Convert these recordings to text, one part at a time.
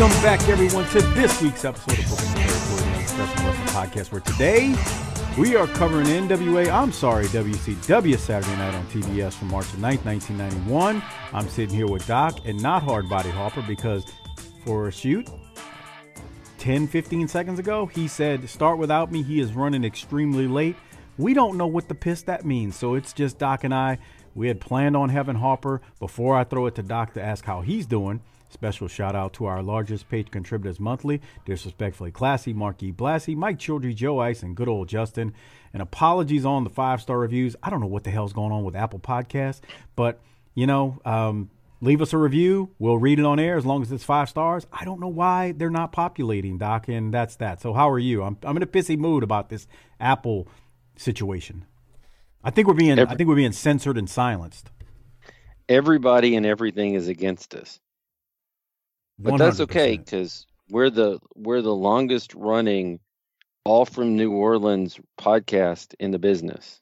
Welcome back, everyone, to this week's episode of the Territory, the Wrestling Podcast, where today we are covering NWA, I'm sorry, WCW Saturday night on TBS from March 9th, 1991. I'm sitting here with Doc and not Hard Body Harper because for a shoot 10, 15 seconds ago, he said, Start without me. He is running extremely late. We don't know what the piss that means, so it's just Doc and I. We had planned on having Harper before I throw it to Doc to ask how he's doing. Special shout out to our largest page contributors monthly, Disrespectfully Classy, Mark E. Blassie, Mike Childry, Joe Ice, and good old Justin. And apologies on the five star reviews. I don't know what the hell's going on with Apple Podcasts, but you know, um, leave us a review. We'll read it on air as long as it's five stars. I don't know why they're not populating, Doc, and that's that. So how are you? I'm I'm in a pissy mood about this Apple situation. I think we're being Every- I think we're being censored and silenced. everybody and everything is against us. But that's okay because we're the we're the longest running all from New Orleans podcast in the business.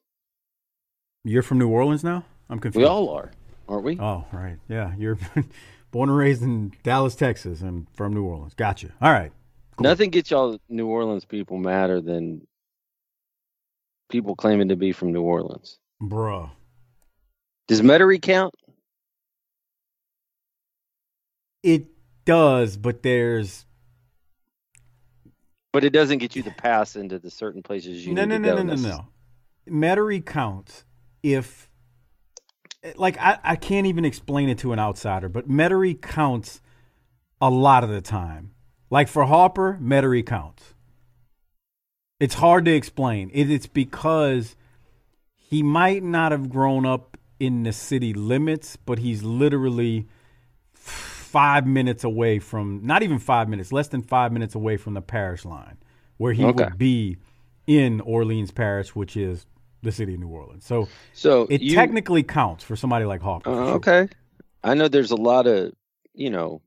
You're from New Orleans now? I'm confused. We all are, aren't we? Oh, right. Yeah, you're born and raised in Dallas, Texas, and from New Orleans. Gotcha. All right. cool. Nothing gets y'all New Orleans people madder than people claiming to be from New Orleans. Bruh. Does Metairie count? It does, but there's But it doesn't get you the pass into the certain places you no, need no, to no, go. no, no, no. No, no. Metairie counts if, like, I, I can't even explain it to an outsider, but Metairie counts a lot of the time. Like for Harper, Metairie counts. It's hard to explain. It, it's because he might not have grown up in the city limits, but he's literally five minutes away from, not even five minutes, less than five minutes away from the parish line, where he Okay. would be in Orleans Parish, which is the city of New Orleans. So So it you, technically counts for somebody like Harper. Uh, sure. okay. I know there's a lot of you know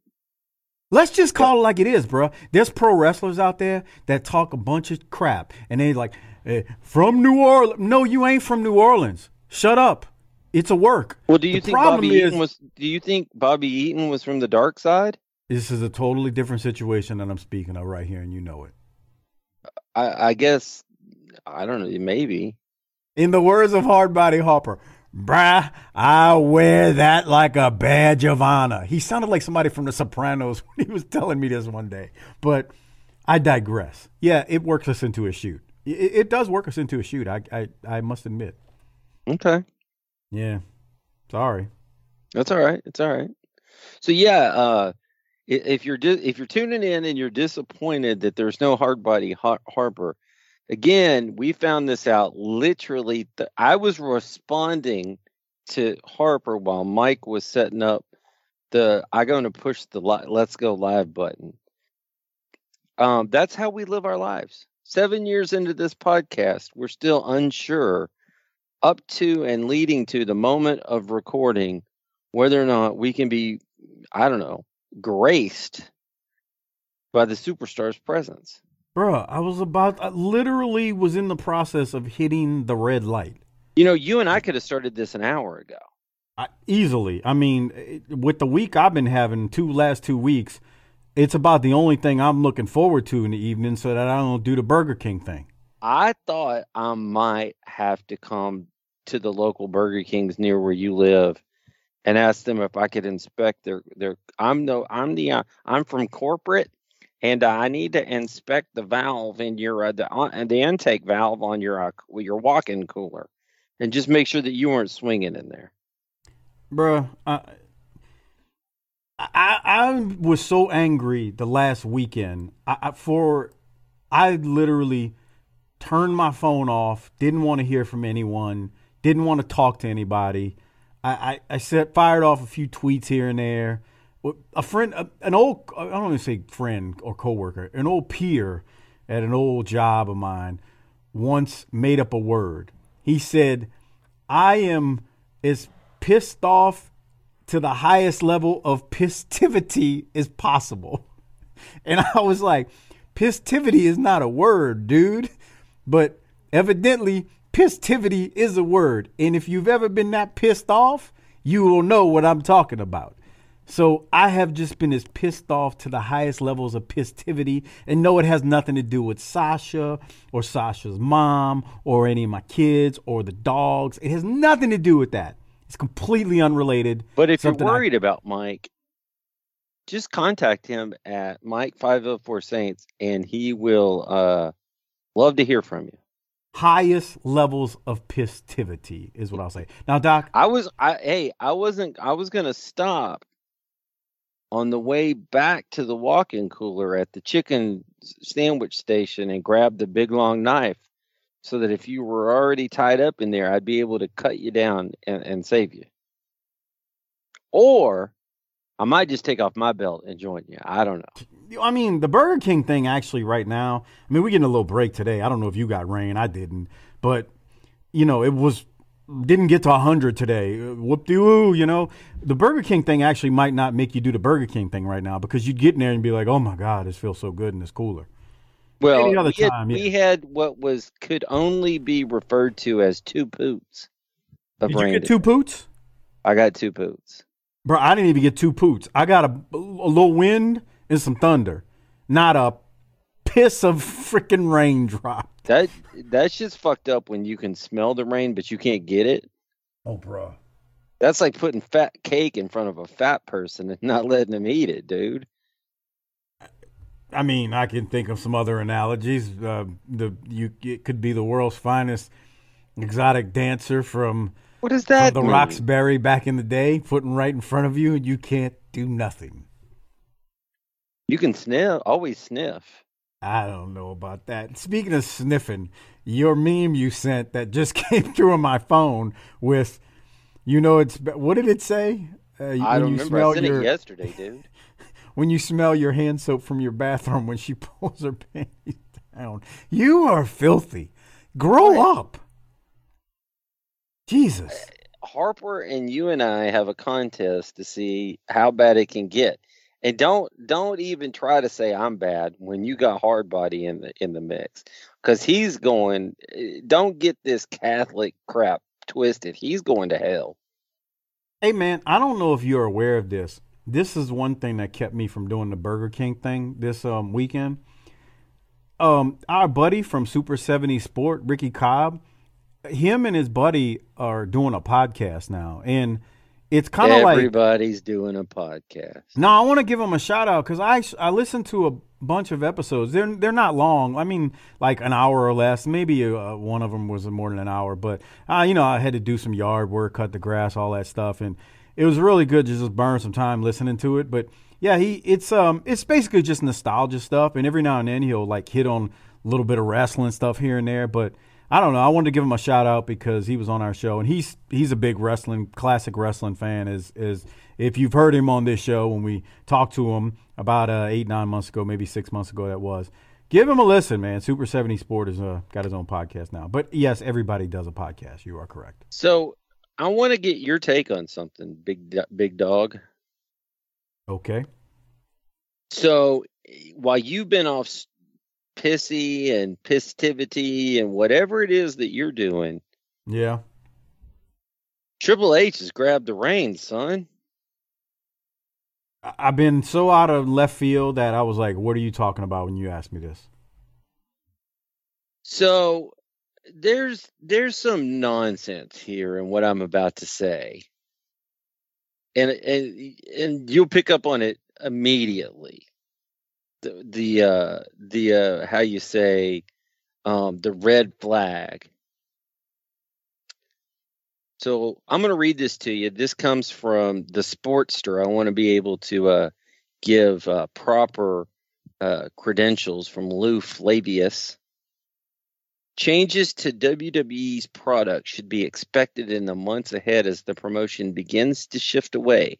Let's just call it like it is, bro. There's pro wrestlers out there that talk a bunch of crap, and they like eh, from New Orleans. No, you ain't from New Orleans. Shut up. It's a work. Well, do you The think Bobby is- Eaton was? Do you think Bobby Eaton was from the dark side? This is a totally different situation that I'm speaking of right here, and you know it. I, I guess I don't know. Maybe In the words of Hardbody Harper, bruh, I wear that like a badge of honor. He sounded like somebody from The Sopranos when he was telling me this one day. But I digress. Yeah, it works us into a shoot. It, it does work us into a shoot. I, I, I must admit. okay. Yeah. Sorry. That's all right. It's all right. So yeah, uh, if you're di- if you're tuning in and you're disappointed that there's no hard body Har- Harper, again, we found this out literally. Th- I was responding to Harper while Mike was setting up the. I'm going to push the li- let's go live button. Um, that's how we live our lives. Seven years into this podcast, we're still unsure up to and leading to the moment of recording whether or not we can be, I don't know, graced by the superstar's presence. Bruh, I was about, I literally was in the process of hitting the red light. You know, you and I could have started this an hour ago. I, easily. I mean, with the week I've been having, two last two weeks, it's about the only thing I'm looking forward to in the evening so that I don't do the Burger King thing. I thought I might have to come to the local Burger Kings near where you live and ask them if I could inspect their their. I'm the I'm the uh, I'm from corporate, and I need to inspect the valve in your uh, the uh, the intake valve on your uh, your walk-in cooler, and just make sure that you weren't swinging in there. Bruh, I, I I was so angry the last weekend. I, I for I literally turned my phone off. Didn't want to hear from anyone. Didn't want to talk to anybody. I I, I set fired off a few tweets here and there. A friend, an old I don't want to say friend or coworker, an old peer at an old job of mine once made up a word. He said, "I am as pissed off to the highest level of pistivity as possible. And I was like, pistivity is not a word, dude. But evidently, pistivity is a word. And if you've ever been that pissed off, you will know what I'm talking about. So I have just been as pissed off to the highest levels of pistivity. And no, it has nothing to do with Sasha or Sasha's mom or any of my kids or the dogs. It has nothing to do with that. It's completely unrelated. But if you're worried I, about Mike, just contact him at Mike Five Hundred Four Saints, and he will uh, love to hear from you. Highest levels of pistivity is what I'll say. Now, Doc, I was, I hey, I wasn't, I was gonna stop on the way back to the walk-in cooler at the chicken sandwich station and grab the big long knife so that if you were already tied up in there, I'd be able to cut you down and, and save you. Or I might just take off my belt and join you. I don't know. I mean, the Burger King thing actually right now, I mean, we're getting a little break today. I don't know if you got rain. I didn't. But, you know, it was didn't get to 100 today. Whoop de woo, you know. The Burger King thing actually might not make you do the Burger King thing right now because you'd get in there and be like, oh my God, this feels so good in this cooler. Well, Any other we, time, had, yeah. we had what was could only be referred to as two poots. Did you get two poots? I got two poots. Bro, I didn't even get two poots. I got a, a little wind and some thunder, not a piss of freaking raindrop. That that's just fucked up when you can smell the rain but you can't get it. Oh, bro. That's like putting fat cake in front of a fat person and not letting them eat it, dude. I mean, I can think of some other analogies. Uh, the you it could be the world's finest exotic dancer from what does that the mean? Roxbury back in the day, putting right in front of you, and you can't do nothing. You can sniff, always sniff. I don't know about that. Speaking of sniffing, your meme you sent that just came through on my phone with, you know, it's what did it say? Uh, I don't remember. I sent your, it yesterday, dude when you smell your hand soap from your bathroom when she pulls her panties down. You are filthy. Grow what? up. Jesus. Harper and you and I have a contest to see how bad it can get. And don't don't even try to say I'm bad when you got hard body in the in the mix. Cause he's going don't get this Catholic crap twisted. He's going to hell. Hey man, I don't know if you're aware of this this is one thing that kept me from doing the Burger King thing this um, weekend. Um, our buddy from Super 70 Sport, Ricky Cobb, him and his buddy are doing a podcast now, and it's kind of like everybody's doing a podcast. No, I want to give them a shout out because I I listened to a bunch of episodes. They're they're not long. I mean, like an hour or less. Maybe uh, one of them was more than an hour, but uh, you know, I had to do some yard work, cut the grass, all that stuff, and it was really good to just burn some time listening to it. But yeah, he it's um it's basically just nostalgia stuff, and every now and then he'll like hit on a little bit of wrestling stuff here and there. But I don't know. I wanted to give him a shout out because he was on our show, and he's he's a big wrestling, classic wrestling fan. Is is if you've heard him on this show when we talked to him about uh, eight nine months ago, maybe six months ago, that was. Give him a listen, man. Super 70 Sport has uh, got his own podcast now. But yes, everybody does a podcast. You are correct. So I want to get your take on something, big big dog. Okay. So while you've been off pissy and pistivity and whatever it is that you're doing, yeah. Triple H has grabbed the reins, son. I've been so out of left field that I was like, "What are you talking about when you asked me this?" So there's there's some nonsense here in what I'm about to say. And and and you'll pick up on it immediately. The the uh the uh how you say um the red flag. So I'm going to read this to you. This comes from the Sportster. I want to be able to uh give uh, proper uh, credentials from Lou Flavius. Changes to WWE's product should be expected in the months ahead as the promotion begins to shift away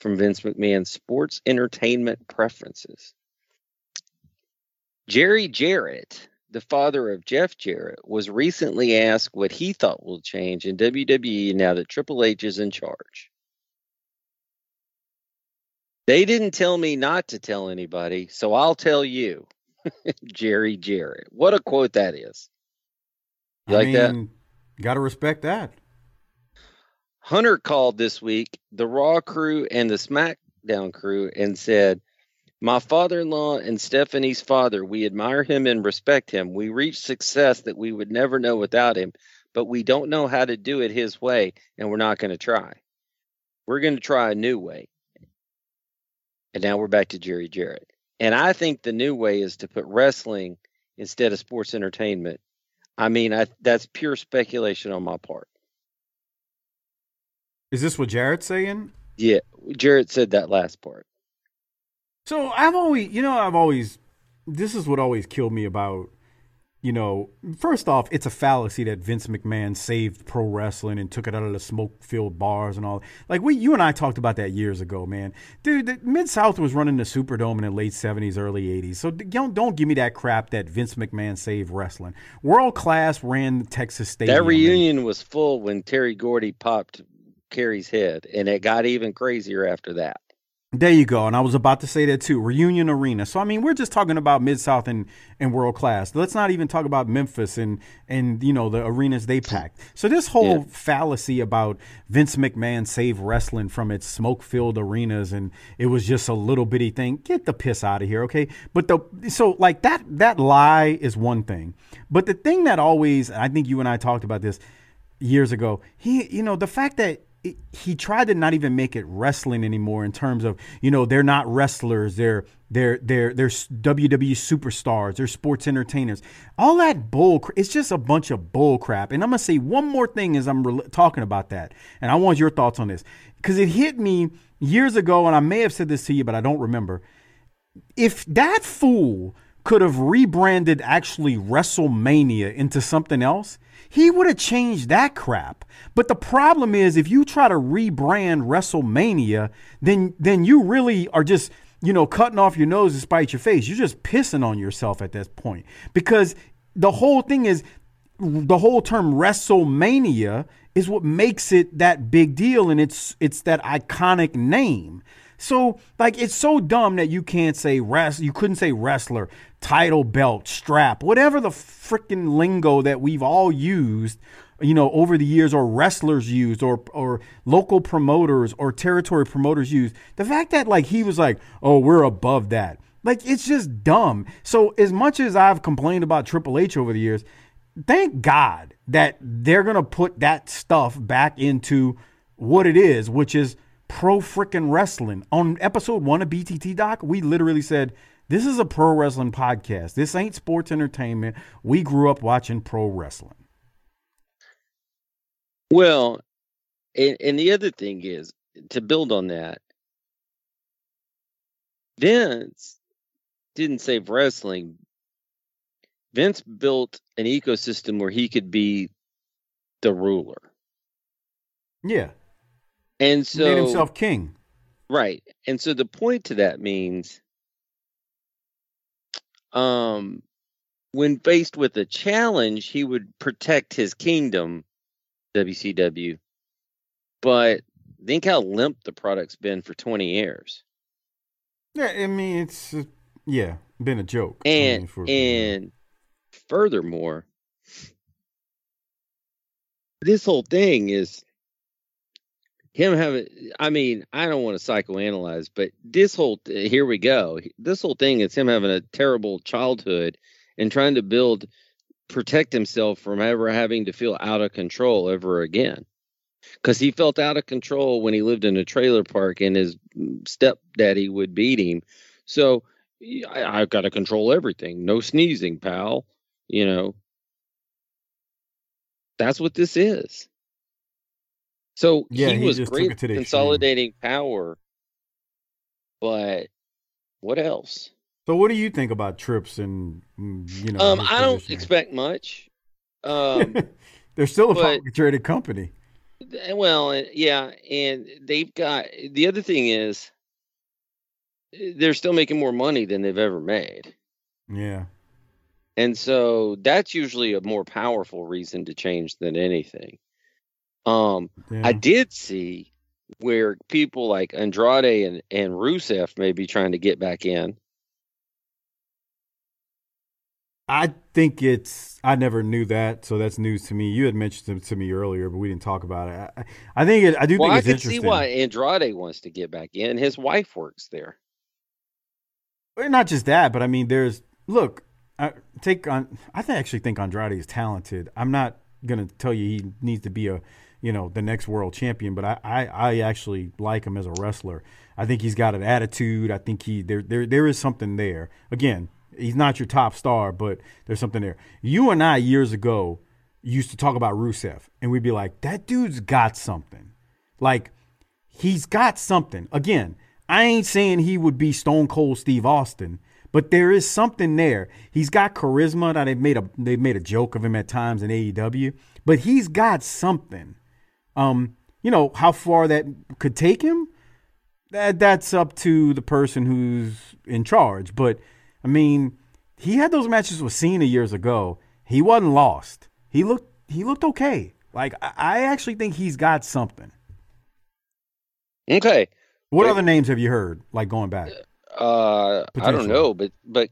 from Vince McMahon's sports entertainment preferences. Jerry Jarrett, the father of Jeff Jarrett, was recently asked what he thought will change in WWE now that Triple H is in charge. They didn't tell me not to tell anybody, so I'll tell you. Jerry Jarrett. What a quote that is. You I like that? Gotta respect that. Hunter called this week the Raw crew and the SmackDown crew and said, My father in law and Stephanie's father, we admire him and respect him. We reach success that we would never know without him, but we don't know how to do it his way, and we're not going to try. We're going to try a new way. And now we're back to Jerry Jarrett. And I think the new way is to put wrestling instead of sports entertainment. I mean, I, that's pure speculation on my part. Is this what Jarrett's saying? Yeah, Jarrett said that last part. So I've always, you know, I've always, this is what always killed me about, you know, first off, it's a fallacy that Vince McMahon saved pro wrestling and took it out of the smoke filled bars and all. Like we, you and I talked about that years ago, man. Dude, the Mid South was running the Superdome in the late seventies, early eighties. So don't don't give me that crap that Vince McMahon saved wrestling. World class ran the Texas Stadium. That reunion was full when Terry Gordy popped Kerry's head, and it got even crazier after that. There you go. And I was about to say that too. Reunion Arena. So I mean, we're just talking about Mid South and, and world class. Let's not even talk about Memphis and and you know the arenas they packed. So this whole Yeah. fallacy about Vince McMahon saved wrestling from its smoke filled arenas and it was just a little bitty thing. Get the piss out of here, okay? But the so like that that lie is one thing. But the thing that always I think you and I talked about this years ago. He, you know, the fact that it- he tried to not even make it wrestling anymore in terms of, you know, they're not wrestlers, they're they're they're they're WWE superstars, they're sports entertainers. All that bull, it's just a bunch of bull crap. And I'm gonna say one more thing as I'm rel talking about that, and I want your thoughts on this because it hit me years ago, and I may have said this to you, but I don't remember if that fool could have rebranded actually WrestleMania into something else, he would have changed that crap. But the problem is if you try to rebrand WrestleMania, then then you really are just, you know, cutting off your nose to spite your face. You're just pissing on yourself at this point. Because the whole thing is the whole term WrestleMania is what makes it that big deal and it's it's that iconic name. So like it's so dumb that you can't say rest you couldn't say wrestler, title belt, strap, whatever the freaking lingo that we've all used, you know, over the years or wrestlers used or or local promoters or territory promoters used. The fact that like he was like, "Oh, we're above that." Like it's just dumb. So as much as I've complained about Triple H over the years, thank God that they're gonna put that stuff back into what it is, which is pro freaking wrestling. On episode one of BTT Doc, we literally said, This is a pro wrestling podcast. This ain't sports entertainment. We grew up watching pro wrestling. Well, and, and the other thing is to build on that, Vince didn't save wrestling. Vince built an ecosystem where he could be the ruler. Yeah. And so He made himself king. right. And so the point to that means, um, when faced with a challenge, he would protect his kingdom, WCW. But think how limp the product's been for 20 years. Yeah, I mean it's uh, yeah, been a joke. I mean, And for- and furthermore, this whole thing is him having. I mean, I don't want to psychoanalyze, but this whole uh, here we go. This whole thing is him having a terrible childhood and trying to build protect himself from ever having to feel out of control ever again. Because he felt out of control when he lived in a trailer park and his mm, stepdaddy would beat him. So I, I've got to control everything. No sneezing, pal. You know, that's what this is. So Yeah, he he was great the extreme. consolidating power, but what else? So what do you think about trips and mm, you know? Um, I don't expect much. Um, They're still a publicly traded company. well, uh, yeah, and they've got the other thing is uh, they're still making more money than they've ever made, Yeah. and so that's usually a more powerful reason to change than anything. Um, yeah. I did see where people like Andrade and, and Rusev may be trying to get back in. I think it's. I never knew that, so that's news to me. You had mentioned it to me earlier, but we didn't talk about it. I, I think it. I do Well, think I it's can see why Andrade wants to get back in. His wife works there. Well, Not just that, but I mean, there's look. I take on. I actually think Andrade is talented. I'm not gonna tell you he needs to be a, you know, the next world champion, but I, I, I actually like him as a wrestler. I think he's got an attitude. I think he there there there is something there. Again, he's not your top star, but there's something there. You and I years ago used to talk about Rusev, and we'd be like, that dude's got something. Like he's got something. Again, I ain't saying he would be Stone Cold Steve Austin, but there is something there. He's got charisma. Now they've made a they've made a joke of him at times in AEW, but he's got something. Um, you know how far that could take him. That that's up to the person who's in charge. But I mean, he had those matches with Cena years ago. He wasn't lost. He looked he looked okay. Like I, actually think he's got something. Okay. What Wait. other names have you heard? Like going back? Uh, I don't know, but but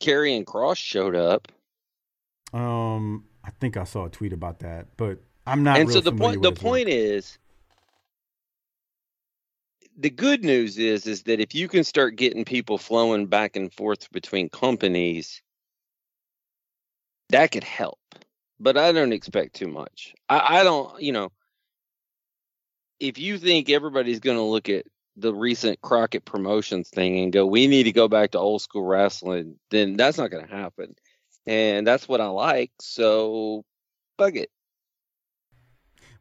Karrion Kross showed up, Um, I think I saw a tweet about that, but I'm not. and so the point the point is, the good news is is that if you can start getting people flowing back and forth between companies, that could help. But I don't expect too much. I, I don't, you know, if you think everybody's going to look at the recent Crockett Promotions thing and go, we need to go back to old school wrestling, then that's not going to happen. And that's what I like. So, bug it.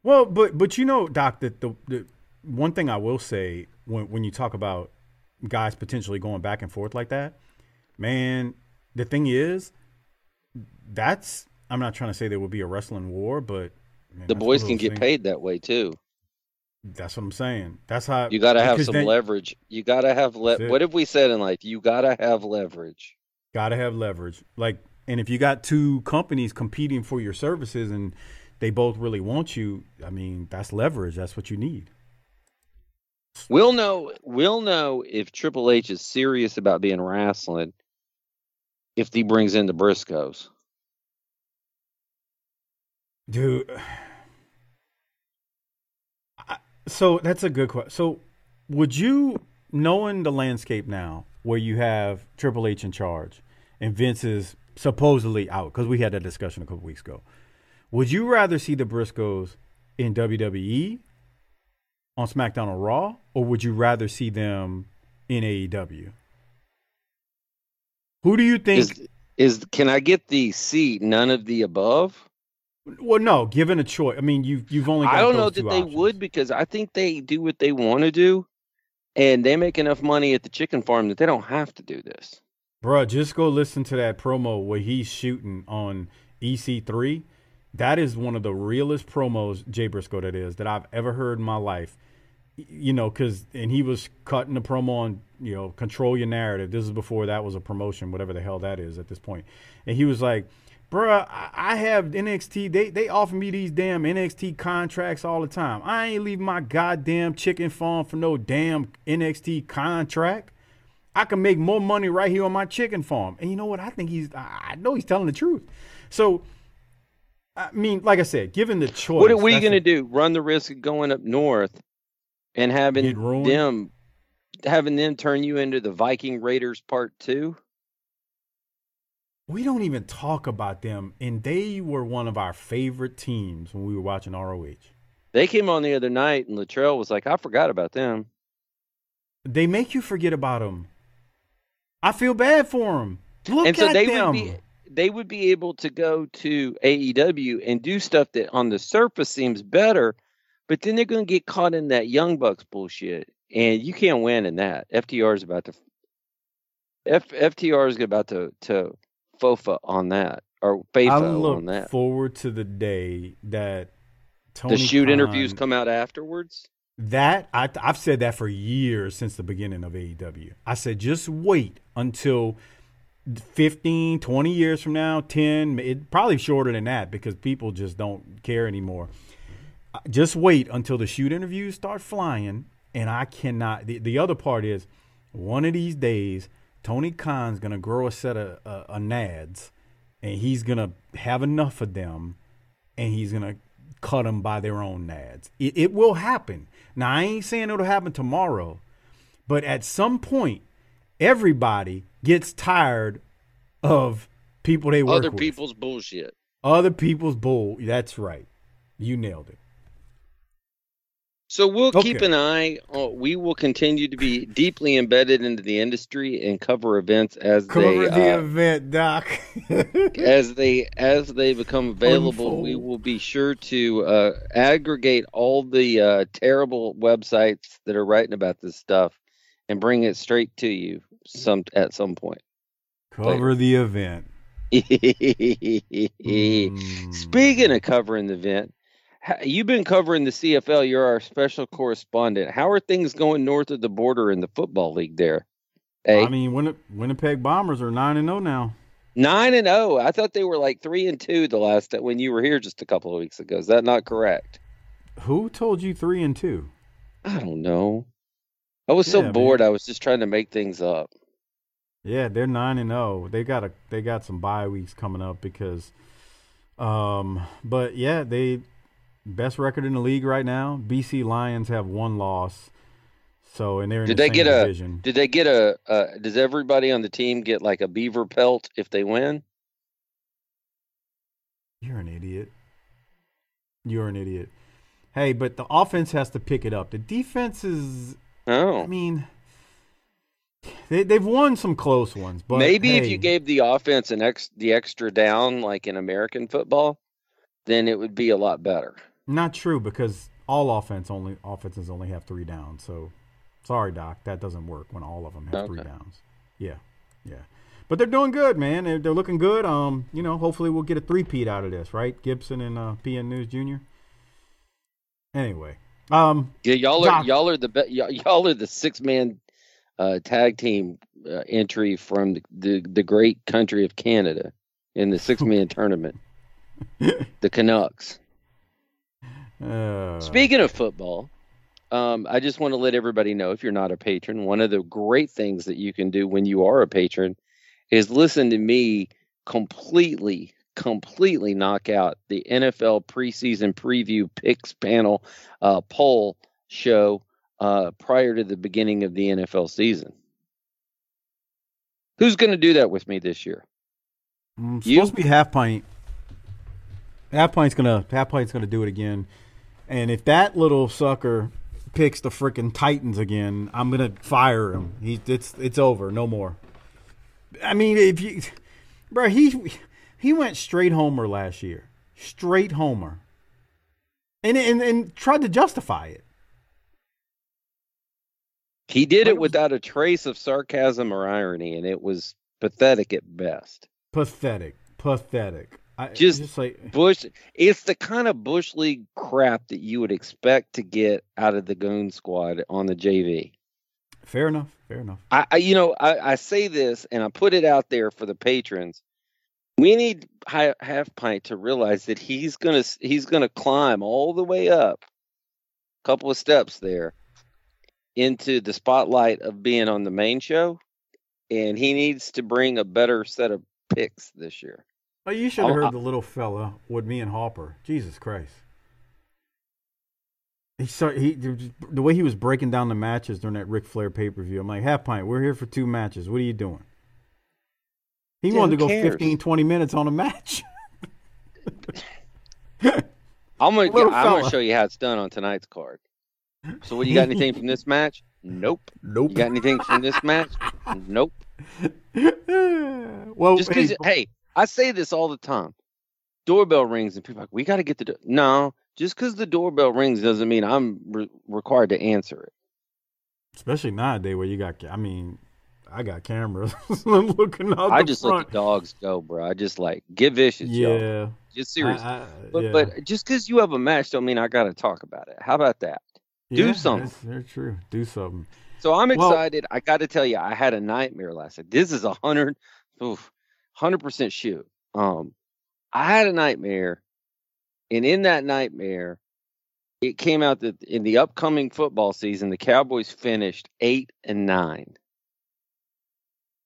Well, but but you know, Doc, that the, the one thing I will say when when you talk about guys potentially going back and forth like that, man, the thing is, that's I'm not trying to say there will be a wrestling war, but man, The boys can get things- paid that way too. That's what I'm saying. That's how You got to have some then- leverage. You got to have le- what have we said in life? You got to have leverage. Gotta have leverage. Like, and if you got two companies competing for your services and they both really want you, I mean, that's leverage. That's what you need. We'll know. We'll know if Triple H is serious about being wrestling if he brings in the Briscoes. Dude. I- So that's a good question. So, would you, knowing the landscape now, where you have Triple H in charge and Vince is supposedly out, because we had that discussion a couple weeks ago, would you rather see the Briscoes in WWE on SmackDown or Raw, or would you rather see them in AEW? Who do you think? Is is can I get the seat? None of the above. well, no, given a choice. I mean, you've you've only. Got I don't know that they options. would because I think they do what they want to do, and they make enough money at the chicken farm that they don't have to do this. Bruh, just go listen to that promo where he's shooting on EC3. That is one of the realest promos, Jay Briscoe, that is, that I've ever heard in my life. You know, because, and he was cutting the promo on, you know, control your narrative. This is before that was a promotion, whatever the hell that is at this point. And he was like, bruh, I have NXT. They, they offer me these damn NXT contracts all the time. I ain't leaving my goddamn chicken farm for no damn NXT contract. I can make more money right here on my chicken farm. And you know what? I think he's, I know he's telling the truth. So, I mean, like I said, given the choice. what are we going to do? Run the risk of going up north and having them having them turn you into the Viking Raiders Part Two? we don't even talk about them, and they were one of our favorite teams when we were watching ROH. They came on the other night, and Latrell was like, "I forgot about them." They make you forget about them. I feel bad for them. Look and so at they them. would be they would be able to go to AEW and do stuff that on the surface seems better, but then they're going to get caught in that Young Bucks bullshit, and you can't win in that. FTR is about to F, FTR is about to to FOFA on that or I FAFA look on that. forward to the day that Tony The shoot Khan- interviews come out afterwards. That I, I've said that for years since the beginning of AEW. I said just wait until 15, 20 years from now, 10, it probably shorter than that because people just don't care anymore. Uh, Just wait until the shoot interviews start flying and I cannot the, the other part is one of these days Tony Khan's going to grow a set of uh, nads and he's going to have enough of them and he's gonna cut them by their own nads. It, it will happen. Now I ain't saying it'll happen tomorrow, but at some point, everybody gets tired of people they work Other with. people's bullshit. other people's bull. That's right. You nailed it. So we'll keep an eye. On, we will continue to be deeply embedded into the industry and cover events as Cover they cover the uh, event, Doc. as they as they become available. We will be sure to uh, aggregate all the uh, terrible websites that are writing about this stuff and bring it straight to you some at some point. Cover the event. Mm. Speaking of covering the event, you've been covering the CFL. You're our special correspondent. How are things going north of the border in the football league there? I mean, Winni- Winnipeg Bombers are nine and zero now. nine and zero. I thought they were like three and two the last when you were here just a couple of weeks ago. Is that not correct? Who told you three and two? I don't know. I was so Yeah, bored. I was just trying to make things up. Yeah, they're nine and zero. They got a they got some bye weeks coming up because, um, but yeah, they best record in the league right now. BC Lions have one loss, so and they're in Did the they same get a? division. Did they get a? Uh, does everybody on the team get like a beaver pelt if they win? You're an idiot. You're an idiot. Hey, but the offense has to pick it up. The defense is. I Oh, mean, they they've won some close ones, but maybe if you gave the offense an ex the extra down like in American football, then it would be a lot better. Not true because all offense only offenses only have three downs. So sorry, Doc, that doesn't work when all of them have three downs. Yeah, yeah. But they're doing good, man. They're, they're looking good. Um, you know, hopefully we'll get a three peat out of this, right? Gibson and uh, PN News Jr. Anyway, um, Yeah, y'all are Doc. y'all are the be- y'all, are the six man uh, tag team uh, entry from the, the the great country of Canada in the six man tournament. The Canucks. uh, Speaking of football, um, I just want to let everybody know if you're not a patron, one of the great things that you can do when you are a patron is listen to me completely, completely knock out the NFL preseason preview picks panel uh, poll show uh, prior to the beginning of the NFL season. Who's going to do that with me this year? Mm, You- supposed to be half pint. Half pint's gonna half pint's gonna do it again, and if that little sucker picks the freaking Titans again, I'm gonna fire him. He it's it's over, no more. I mean, if you, bro, he he went straight homer last year, straight homer, and and and tried to justify it. He did it without a trace of sarcasm or irony, and it was pathetic at best. Pathetic, pathetic. I, Just- just like Bush, it's the kind of Bush League crap that you would expect to get out of the Goon Squad on the JV. fair enough, fair enough. I, I you know, I, I say this and I put it out there for the patrons. We need half pint to realize that he's gonna he's gonna climb all the way up, a couple of steps there, into the spotlight of being on the main show, and he needs to bring a better set of picks this year. Oh, you should have heard I- the little fella with me and Harper. Jesus Christ. He saw he the way he was breaking down the matches during that Ric Flair pay per view. I'm like, half pint, we're here for two matches. What are you doing? He Yeah, wanted to go cares? 15, 20 minutes on a match. I'm gonna I'm gonna show you how it's done on tonight's card. So, what you got anything from this match? Nope. nope. You got anything from this match? Nope. well, Just because, hey, I say this all the time. Doorbell rings and people are like, we got to get the. Do-. No, just because the doorbell rings doesn't mean I'm re- required to answer it. especially nowadays where you got, I mean, I got cameras looking out I just front. let the dogs go, bro. I just like get vicious, yo. yeah, Just serious. I- I- but yeah. but just because you have a match don't mean I got to talk about it. How about that? do Yeah, something. That's very true. Do something. So I'm Well- excited. I got to tell you, I had a nightmare last night. This is a hundred, hundred percent shoot. Um, I had a nightmare, and in that nightmare, it came out that in the upcoming football season, the Cowboys finished eight and nine.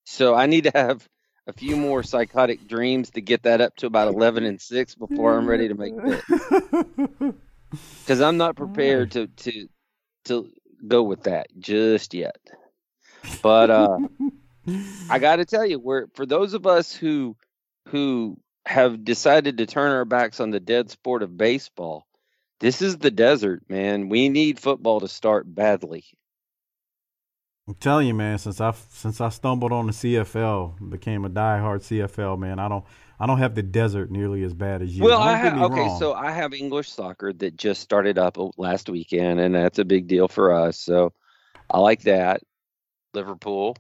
So I need to have a few more psychotic dreams to get that up to about eleven and six before I'm ready to make that. Because I'm not prepared to to to go with that just yet. But uh I got to tell you, we're for those of us who who have decided to turn our backs on the dead sport of baseball, this is the desert, man. We need football to start badly. I'm telling you, man. Since I since I stumbled on the CFL, became a diehard CFL man. I don't I don't have the desert nearly as bad as you. Well, Don't I have okay, wrong. so I have English soccer that just started up last weekend, and that's a big deal for us. So I like that. Liverpool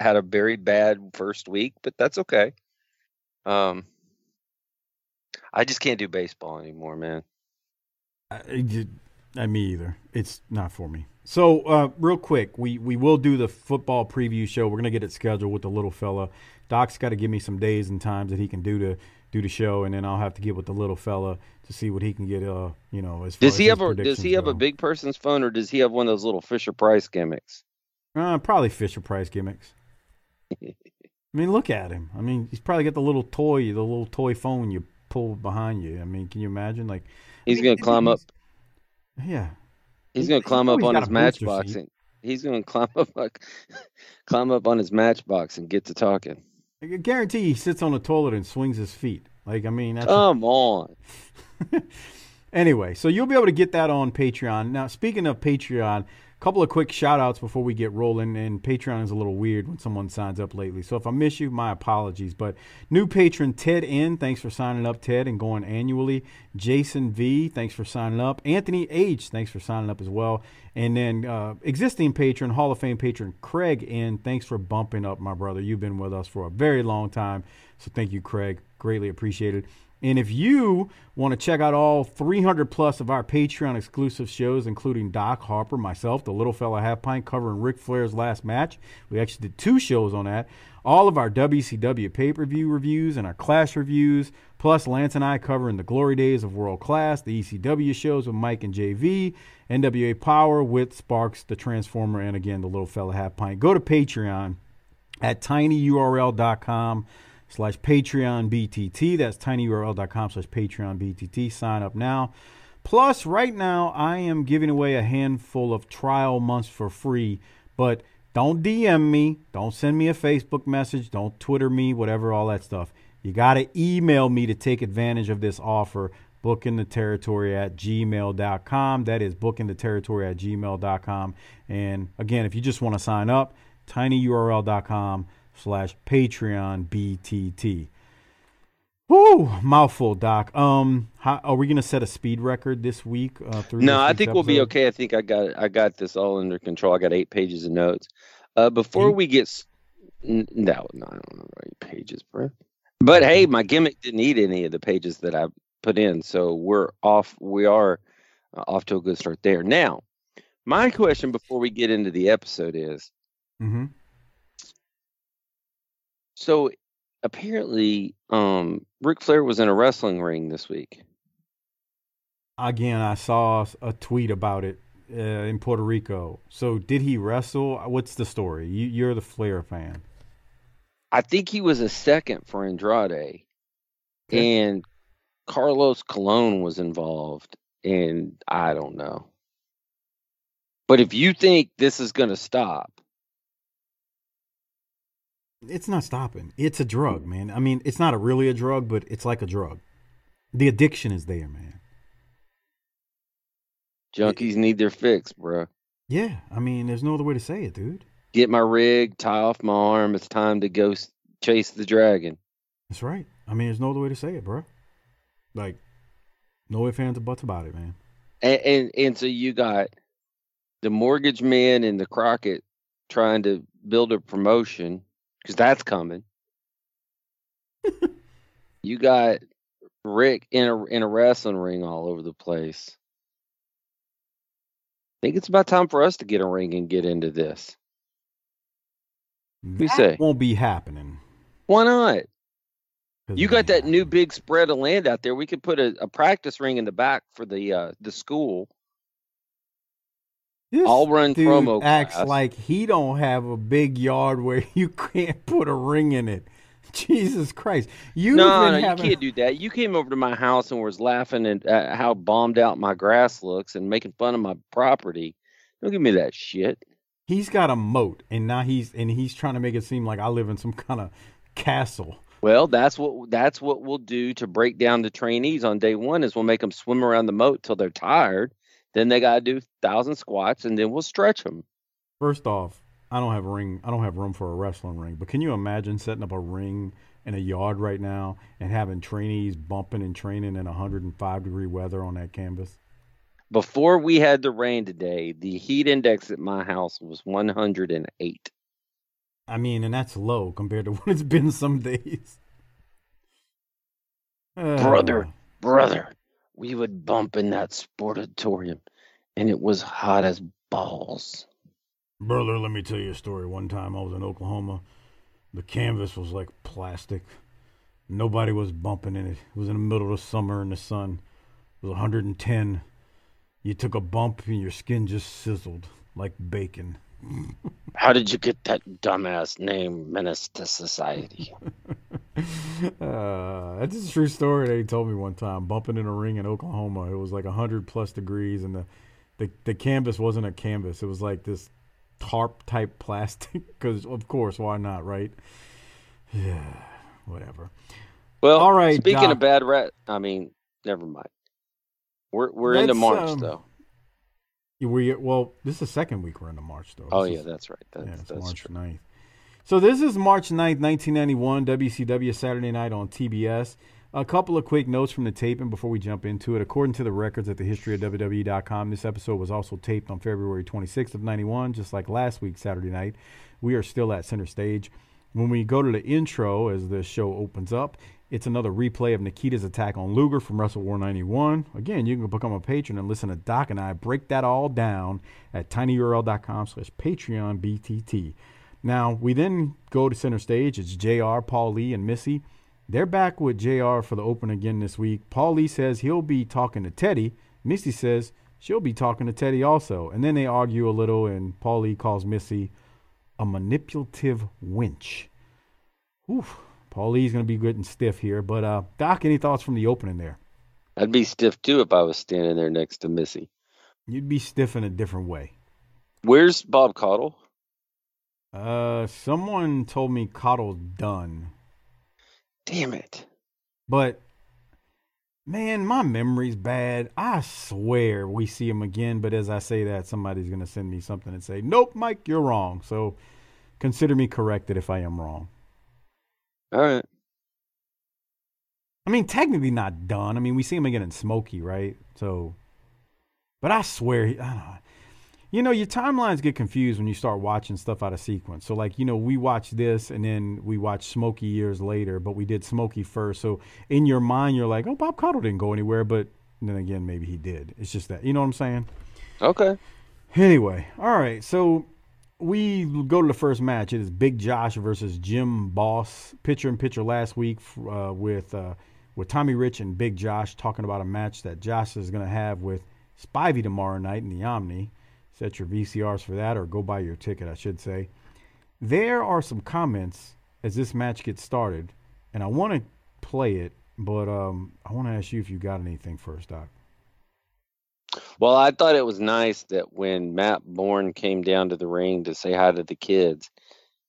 had a very bad first week, but that's okay. Um, I just can't do baseball anymore, man. I, I me either. It's not for me. So, uh, real quick, we we will do the football preview show. We're gonna get it scheduled with the little fella. Doc's got to give me some days and times that he can do to do the show, and then I'll have to get with the little fella to see what he can get. Uh, you know, as far Does he have a Does he have a big person's phone, or does he have one of those little Fisher Price gimmicks? Uh, probably Fisher Price gimmicks. I mean, look at him. I mean, he's probably got the little toy, the little toy phone you pull behind you. I mean, can you imagine? Like, He's mean, gonna climb up. yeah, He's gonna climb up on his a matchbox and he's gonna climb up climb up on his matchbox and get to talking. I guarantee he sits on the toilet and swings his feet. Like, I mean, that's Come on. Anyway, so you'll be able to get that on Patreon. Now, speaking of Patreon, a couple of quick shout outs before we get rolling. And Patreon is a little weird when someone signs up lately. So if I miss you, my apologies. But new patron Ted N, thanks for signing up, Ted, and going annually. Jason V, thanks for signing up. Anthony H, thanks for signing up as well. And then uh, existing patron, Hall of Fame patron Craig N, thanks for bumping up, my brother. You've been with us for a very long time. So thank you, Craig. Greatly appreciated. And if you want to check out all 300 plus of our Patreon exclusive shows, including Doc Harper, myself, the little fella half pint covering Ric Flair's last match, we actually did two shows on that. All of our WCW pay per view reviews and our Clash reviews, plus Lance and I covering the glory days of World Class, the ECW shows with Mike and JV, NWA Power with Sparks, the Transformer, and again, the little fella half pint. Go to Patreon at tinyurl.com slash Patreon BTT. That's tinyurl.com slash Patreon BTT. Sign up now. Plus, right now, I am giving away a handful of trial months for free, but don't DM me. Don't send me a Facebook message. Don't Twitter me, whatever, all that stuff. You got to email me to take advantage of this offer. Booking the territory at gmail.com. That is booking the territory at gmail.com. And again, if you just want to sign up, tinyurl.com slash Patreon BTT. Whoo, mouthful, Doc. Um, how, are we gonna set a speed record this week? Uh, through No, I think we'll be okay. I think I got I got this all under control. I got eight pages of notes. Uh, before Eight? we get no, no, I don't know eight pages, bro. But hey, my gimmick didn't need any of the pages that I put in, so we're off. We are uh, off to a good start there. Now, my question before we get into the episode is: Mhm. So apparently, um, Ric Flair was in a wrestling ring this week. Again, I saw a tweet about it uh, in Puerto Rico. So, did he wrestle? What's the story? You, you're the Flair fan. I think he was a second for Andrade, Okay. and Carlos Colon was involved, and I don't know. But if you think this is going to stop, It's not stopping. It's a drug, man. I mean, it's not a really a drug, but it's like a drug. The addiction is there, man. Junkies need their fix, bro. Yeah, I mean, there's no other way to say it, dude. Get my rig, tie off my arm. It's time to go chase the dragon. That's right. I mean, there's no other way to say it, bro. Like, no ifs, ands, or buts about it, man. And, and and so you got the mortgage man and the Crockett trying to build a promotion because that's coming. you got Rick in a in a wrestling ring all over the place. I think it's about time for us to get a ring and get into this. That say? won't be happening. Why not? You got that new big spread of land out there. We could put a, a practice ring in the back for the uh the school. This I'll run dude promo acts class. like he don't have a big yard where you can't put a ring in it. Jesus Christ! You've no, no, having you can't do that. You came over to my house and was laughing at uh, how bombed out my grass looks and making fun of my property. Don't give me that shit. he's got a moat, and now he's and he's trying to make it seem like I live in some kind of castle. Well, that's what that's what we'll do to break down the trainees on day one. Is we'll make them swim around the moat till they're tired. Then they got to do thousand squats, and then we'll stretch them. First off, I don't have a ring. I don't have room for a wrestling ring. But can you imagine setting up a ring in a yard right now and having trainees bumping and training in 105 degree weather on that canvas? Before we had the rain today, the heat index at my house was 108. I mean, and that's low compared to what it's been some days. Brother. Uh, Brother, we would bump in that sportatorium, and it was hot as balls. Brother, let me tell you a story. One time I was in Oklahoma. The canvas was like plastic. Nobody was bumping in it. It was in the middle of the summer in the sun. It was 110. You took a bump and your skin just sizzled like bacon. How did you get that dumbass name, Menace to Society? Uh, that's a true story they told me one time. Bumping in a ring in Oklahoma. It was like 100 plus degrees, and the, the, the canvas wasn't a canvas. It was like this tarp type plastic. Because, of course, why not, right? Yeah, whatever. Well, All right, Speaking Doc. of bad rat, I mean, never mind. We're we're into March um, though. We well, this is the second week we're into March though. Oh This yeah, is- that's right. That's, yeah, it's that's March true. 9th. So this is March 9th, 1991, WCW Saturday Night on TBS. A couple of quick notes from the taping before we jump into it. According to the records at the history of WWE.com, this episode was also taped on February 26th of 91, just like last week's Saturday night. We are still at center stage. When we go to the intro as the show opens up, it's another replay of Nikita's attack on Luger from WrestleWar 91. Again, you can become a patron and listen to Doc and I break that all down at tinyurl.com slash Patreon BTT. Now, we then go to center stage. It's JR, Paul Lee, and Missy. They're back with JR for the open again this week. Paul Lee says he'll be talking to Teddy. Missy says she'll be talking to Teddy also. And then they argue a little, and Paul Lee calls Missy a manipulative winch. Oof. Paul E.'s going to be getting stiff here. But, uh, Doc, any thoughts from the opening there? I'd be stiff too if I was standing there next to Missy. You'd be stiff in a different way. Where's Bob Caudle? Uh, someone told me Caudle's done. Damn it. But man, my memory's bad. I swear we see him again. But as I say that, somebody's gonna send me something and say, "Nope, Mike, you're wrong." So consider me corrected if I am wrong. All right. I mean, technically not done. I mean, we see him again in Smokey, right? So, but I swear, he, I don't know. You know, your timelines get confused when you start watching stuff out of sequence. So, like, you know, we watched this and then we watched Smokey years later, but we did Smokey first. So, in your mind, you're like, oh, Bob Caudle didn't go anywhere. But then again, maybe he did. It's just that, you know what I'm saying? Okay. Anyway, all right. So we go to the first match. It is Big Josh versus Jim Boss. Pitcher and pitcher last week uh, with uh, with Tommy Rich and Big Josh talking about a match that Josh is going to have with Spivey tomorrow night in the Omni. Set your VCRs for that, or go buy your ticket, I should say. There are some comments as this match gets started, and I want to play it, but um, I want to ask you if you got anything first, Doc. Well, I thought it was nice that when Matt Borne came down to the ring to say hi to the kids,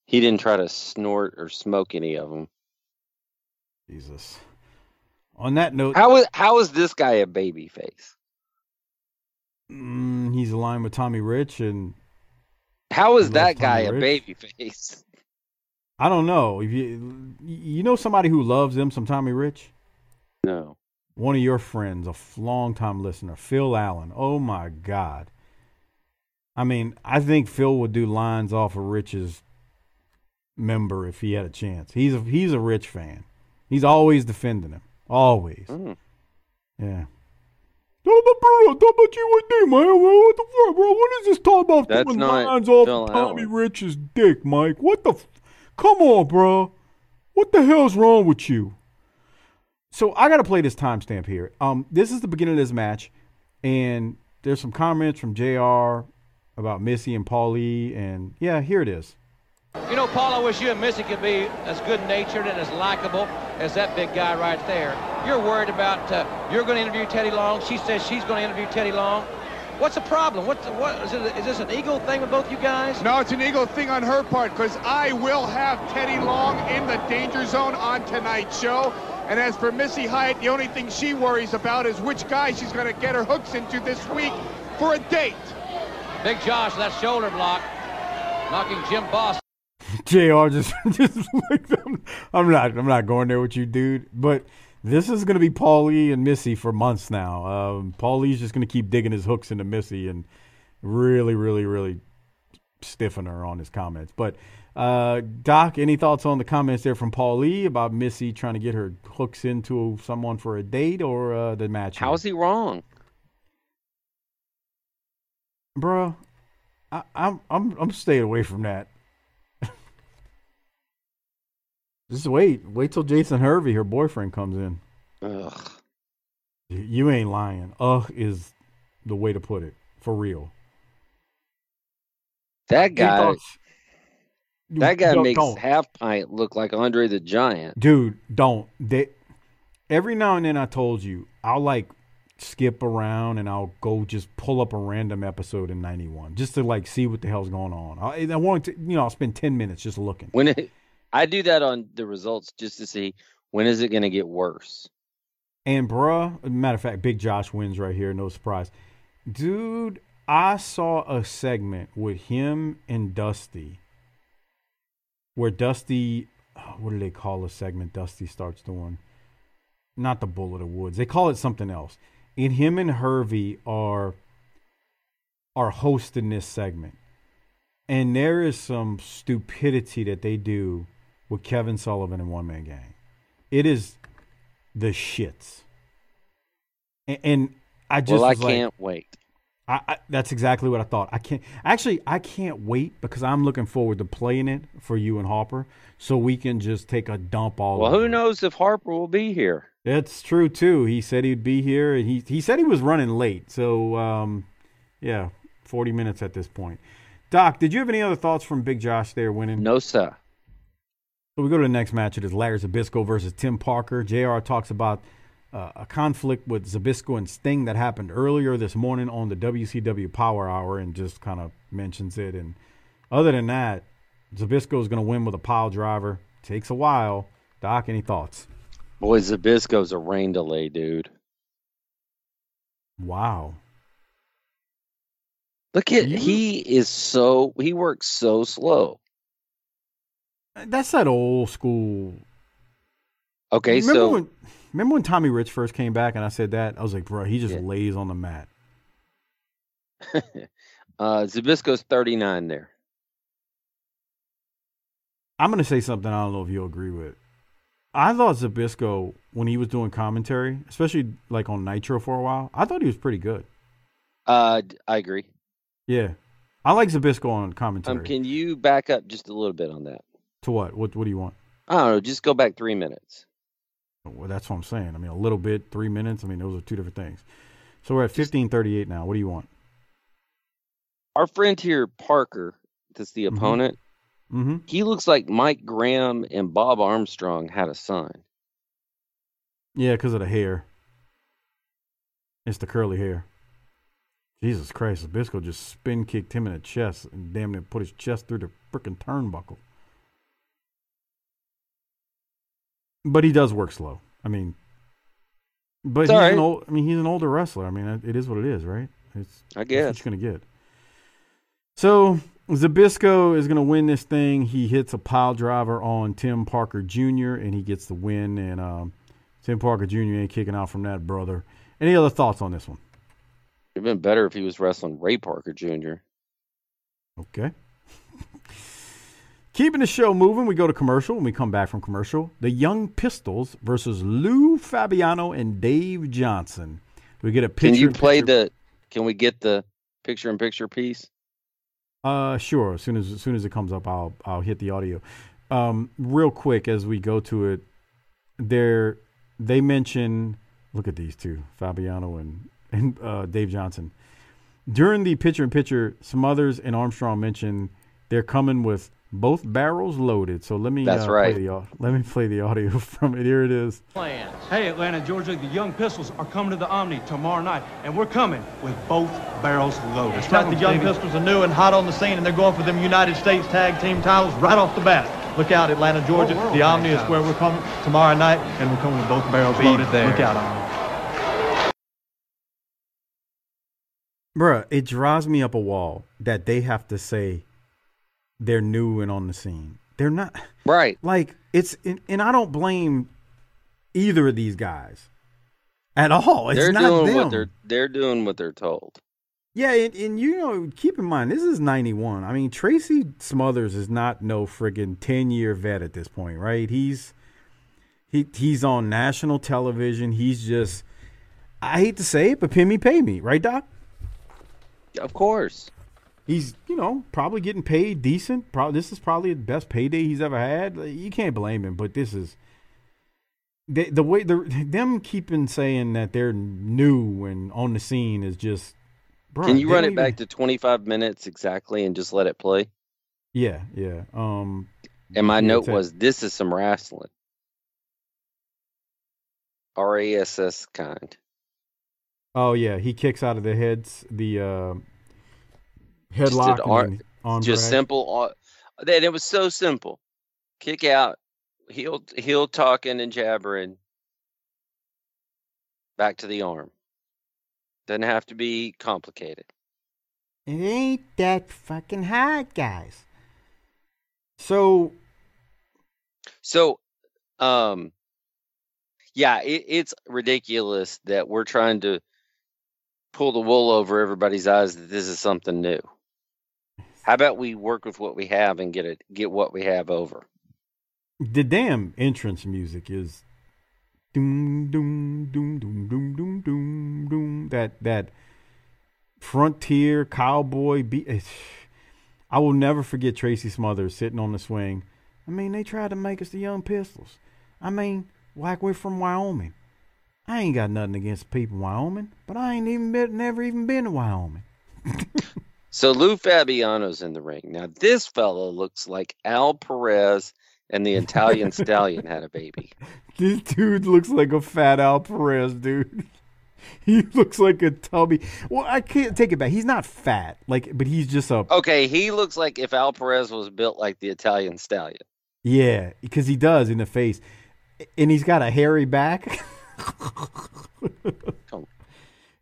He didn't try to snort or smoke any of them. Jesus. On that note, How is how is this guy a baby face? Mm, he's aligned with Tommy Rich, and How is that guy Tommy a Rich. baby face? I don't know if you you know somebody who loves him, some Tommy Rich. No. One of your friends, a longtime listener, Phil Allen. Oh my God. I mean, I think Phil would do lines off of Rich's member if he had a chance. He's a he's a Rich fan. He's always defending him. Always. Mm. Yeah. Talk about bro, talk about you and D, man. What the fuck, bro? What is this talk about That's throwing not lines off Phil Tommy Allen. Rich's dick, Mike? What the? F- Come on, bro. What the hell's wrong with you? So I got to play this timestamp here. Um, this is the beginning of this match, and there's some comments from Jr. about Missy and Paulie, and yeah, here it is. You know, Paul, I wish you and Missy could be as good-natured and as likable as that big guy right there. You're worried about uh, you're going to interview Teddy Long. She says she's going to interview Teddy Long. What's the problem? What's what is, it, is this an ego thing with both you guys? No, it's an ego thing on her part because I will have Teddy Long in the danger zone on tonight's show. And as for Missy Hyatt, the only thing she worries about is which guy she's going to get her hooks into this week for a date. Big Josh, that shoulder block, knocking Jim Boss Jr. just just like I'm, I'm not I'm not going there with you, dude. But this is gonna be Paulie and Missy for months now. Um, Paulie's just gonna keep digging his hooks into Missy and really, really, really stiffen her on his comments. But uh, Doc, any thoughts on the comments there from Paulie about Missy trying to get her hooks into someone for a date or uh, the match? How is he wrong? Bruh, I, I'm I'm I'm staying away from that. Just wait, wait till Jason Hervey, her boyfriend, comes in. Ugh. You ain't lying. Ugh is the way to put it, for real. That guy, thoughts? that guy makes don't. half pint look like Andre the Giant. dude. Don't. They, every now and then, I told you, I'll like skip around and I'll go just pull up a random episode in '91 just to like see what the hell's going on. I, I want to, you know, I'll spend ten minutes just looking. When it, I do that on the results just to see when is it going to get worse. And bruh, matter of fact, Big Josh wins right here, no surprise. Dude, I saw a segment with him and Dusty where Dusty, oh, what do they call a segment Dusty starts doing? Not the Bull of the Woods. They call it something else. And him and Hervey are are hosting this segment. And there is some stupidity that they do with Kevin Sullivan and One Man Gang. It is the shits. And, and I just well, I like, can't wait. I, I, that's exactly what I thought. I can't actually. I can't wait because I'm looking forward to playing it for you and Harper, so we can just take a dump all. Well, who it. knows if Harper will be here? That's true too. He said he'd be here, and he he said he was running late. So um, yeah, 40 minutes at this point. Doc, did you have any other thoughts from Big Josh there winning? No, sir. So we go to the next match. It is Larry Zbyszko versus Tim Parker. JR talks about uh, a conflict with Zbyszko and Sting that happened earlier this morning on the WCW Power Hour and just kind of mentions it. And other than that, Zbyszko is going to win with a pile driver. Takes a while. Doc, any thoughts? Boy, Zbyszko's a rain delay, dude. Wow. Look at You- he is so he works so slow. That's that old school. Okay, remember so when remember when Tommy Rich first came back and I said that? I was like, bro, he just Yeah. lays on the mat. uh Zbyszko's 39 there. I'm gonna say something I don't know if you'll agree with. I thought Zbyszko when he was doing commentary, especially like on Nitro for a while, I thought he was pretty good. Uh I agree. Yeah, I like Zbyszko on commentary. Um can you back up just a little bit on that? To what? What? What do you want? I don't know, just go back 3 minutes. Well, that's what I'm saying. I mean, a little bit, three minutes. I mean, those are two different things. So we're at 15:38 now. What do you want? Our friend here Parker, that's the Mhm. opponent, Mm-hmm. he looks like Mike Graham and Bob Armstrong had a son. Yeah, because of the hair. It's the curly hair. Jesus Christ, Zbyszko just spin kicked him in the chest and damn near put his chest through the freaking turnbuckle. But he does work slow. I mean, but he's all an old. I mean, he's an older wrestler. I mean, it- it is what it is, right? It's I guess. what you're gonna get. So Zbyszko is gonna win this thing. He hits a pile driver on Tim Parker Jr. and he gets the win. And um, Tim Parker Jr. ain't kicking out from that brother. Any other thoughts on this one? It'd been better if he was wrestling Ray Parker Jr. Okay. Keeping the show moving, we go to commercial. When we come back from commercial, the Young Pistols versus Lou Fabiano and Dave Johnson. We get a picture. Can you play the? Can we get the picture in picture piece? Uh, sure. As soon as as soon as it comes up, I'll I'll hit the audio. Um, real quick as we go to it, there they mention. Look at these two, Fabiano and and uh, Dave Johnson. During the picture in picture, Smothers and Armstrong mention they're coming with both barrels loaded. So let me That's uh, right. Play the, let me play the audio from it. Here it is. Plans. Hey, Atlanta, Georgia, the Young Pistols are coming to the Omni tomorrow night, and we're coming with both barrels loaded. That's right, the Young Pistols are new and hot on the scene, and they're going for them United States Tag Team titles right off the bat. Look out, Atlanta, Georgia. world The Omni is where we're coming tomorrow night, and we're coming with both barrels Be loaded. there. Look out, Omni. Bruh, it drives me up a wall that they have to say they're new and on the scene. They're not. Right. Like it's and, I don't blame either of these guys at all. It's they're not doing them. what they're they're doing what they're told. Yeah, and, and you know, keep in mind this is ninety one. I mean, Tracy Smothers is not no friggin' ten year vet at this point, right? He's he he's on national television. He's just I hate to say it, but pay me, pay me, right, Doc? Of course. He's you know probably getting paid decent. Probably this is probably the best payday he's ever had. You can't blame him, but this is the the way the them keeping saying that they're new and on the scene is just. Bruh, Can you run it back to 25 minutes exactly and just let it play? Yeah, yeah. Um, And my note was, "This is some wrestling." R A S S kind. Oh yeah, he kicks out of the heads the uh, headlock ar- and Just simple. Then it was so simple. Kick out, heel heel talking and jabbering. Back to the arm. Doesn't have to be complicated. It ain't that fucking hard, guys. So So, um, yeah, it, it's ridiculous that we're trying to pull the wool over everybody's eyes that this is something new. How about we work with what we have and get it, get what we have over? the damn entrance music is doom doom doom doom doom doom doom doom that that frontier cowboy beat. Eh, I will never forget Tracy Smothers sitting on the swing. I mean, they tried to make us the Young Pistols. I mean, like we're from Wyoming. I ain't got nothing against people in Wyoming, but I ain't even been, never even been to Wyoming. So Lou Fabiano's in the ring now. This fellow looks like Al Perez and the Italian Stallion had a baby. This dude looks like a fat Al Perez, dude. He looks like a tubby. Well, I can't take it back. He's not fat, like, but he's just a Okay, he looks like if Al Perez was built like the Italian Stallion. yeah, because he does in the face, and he's got a hairy back.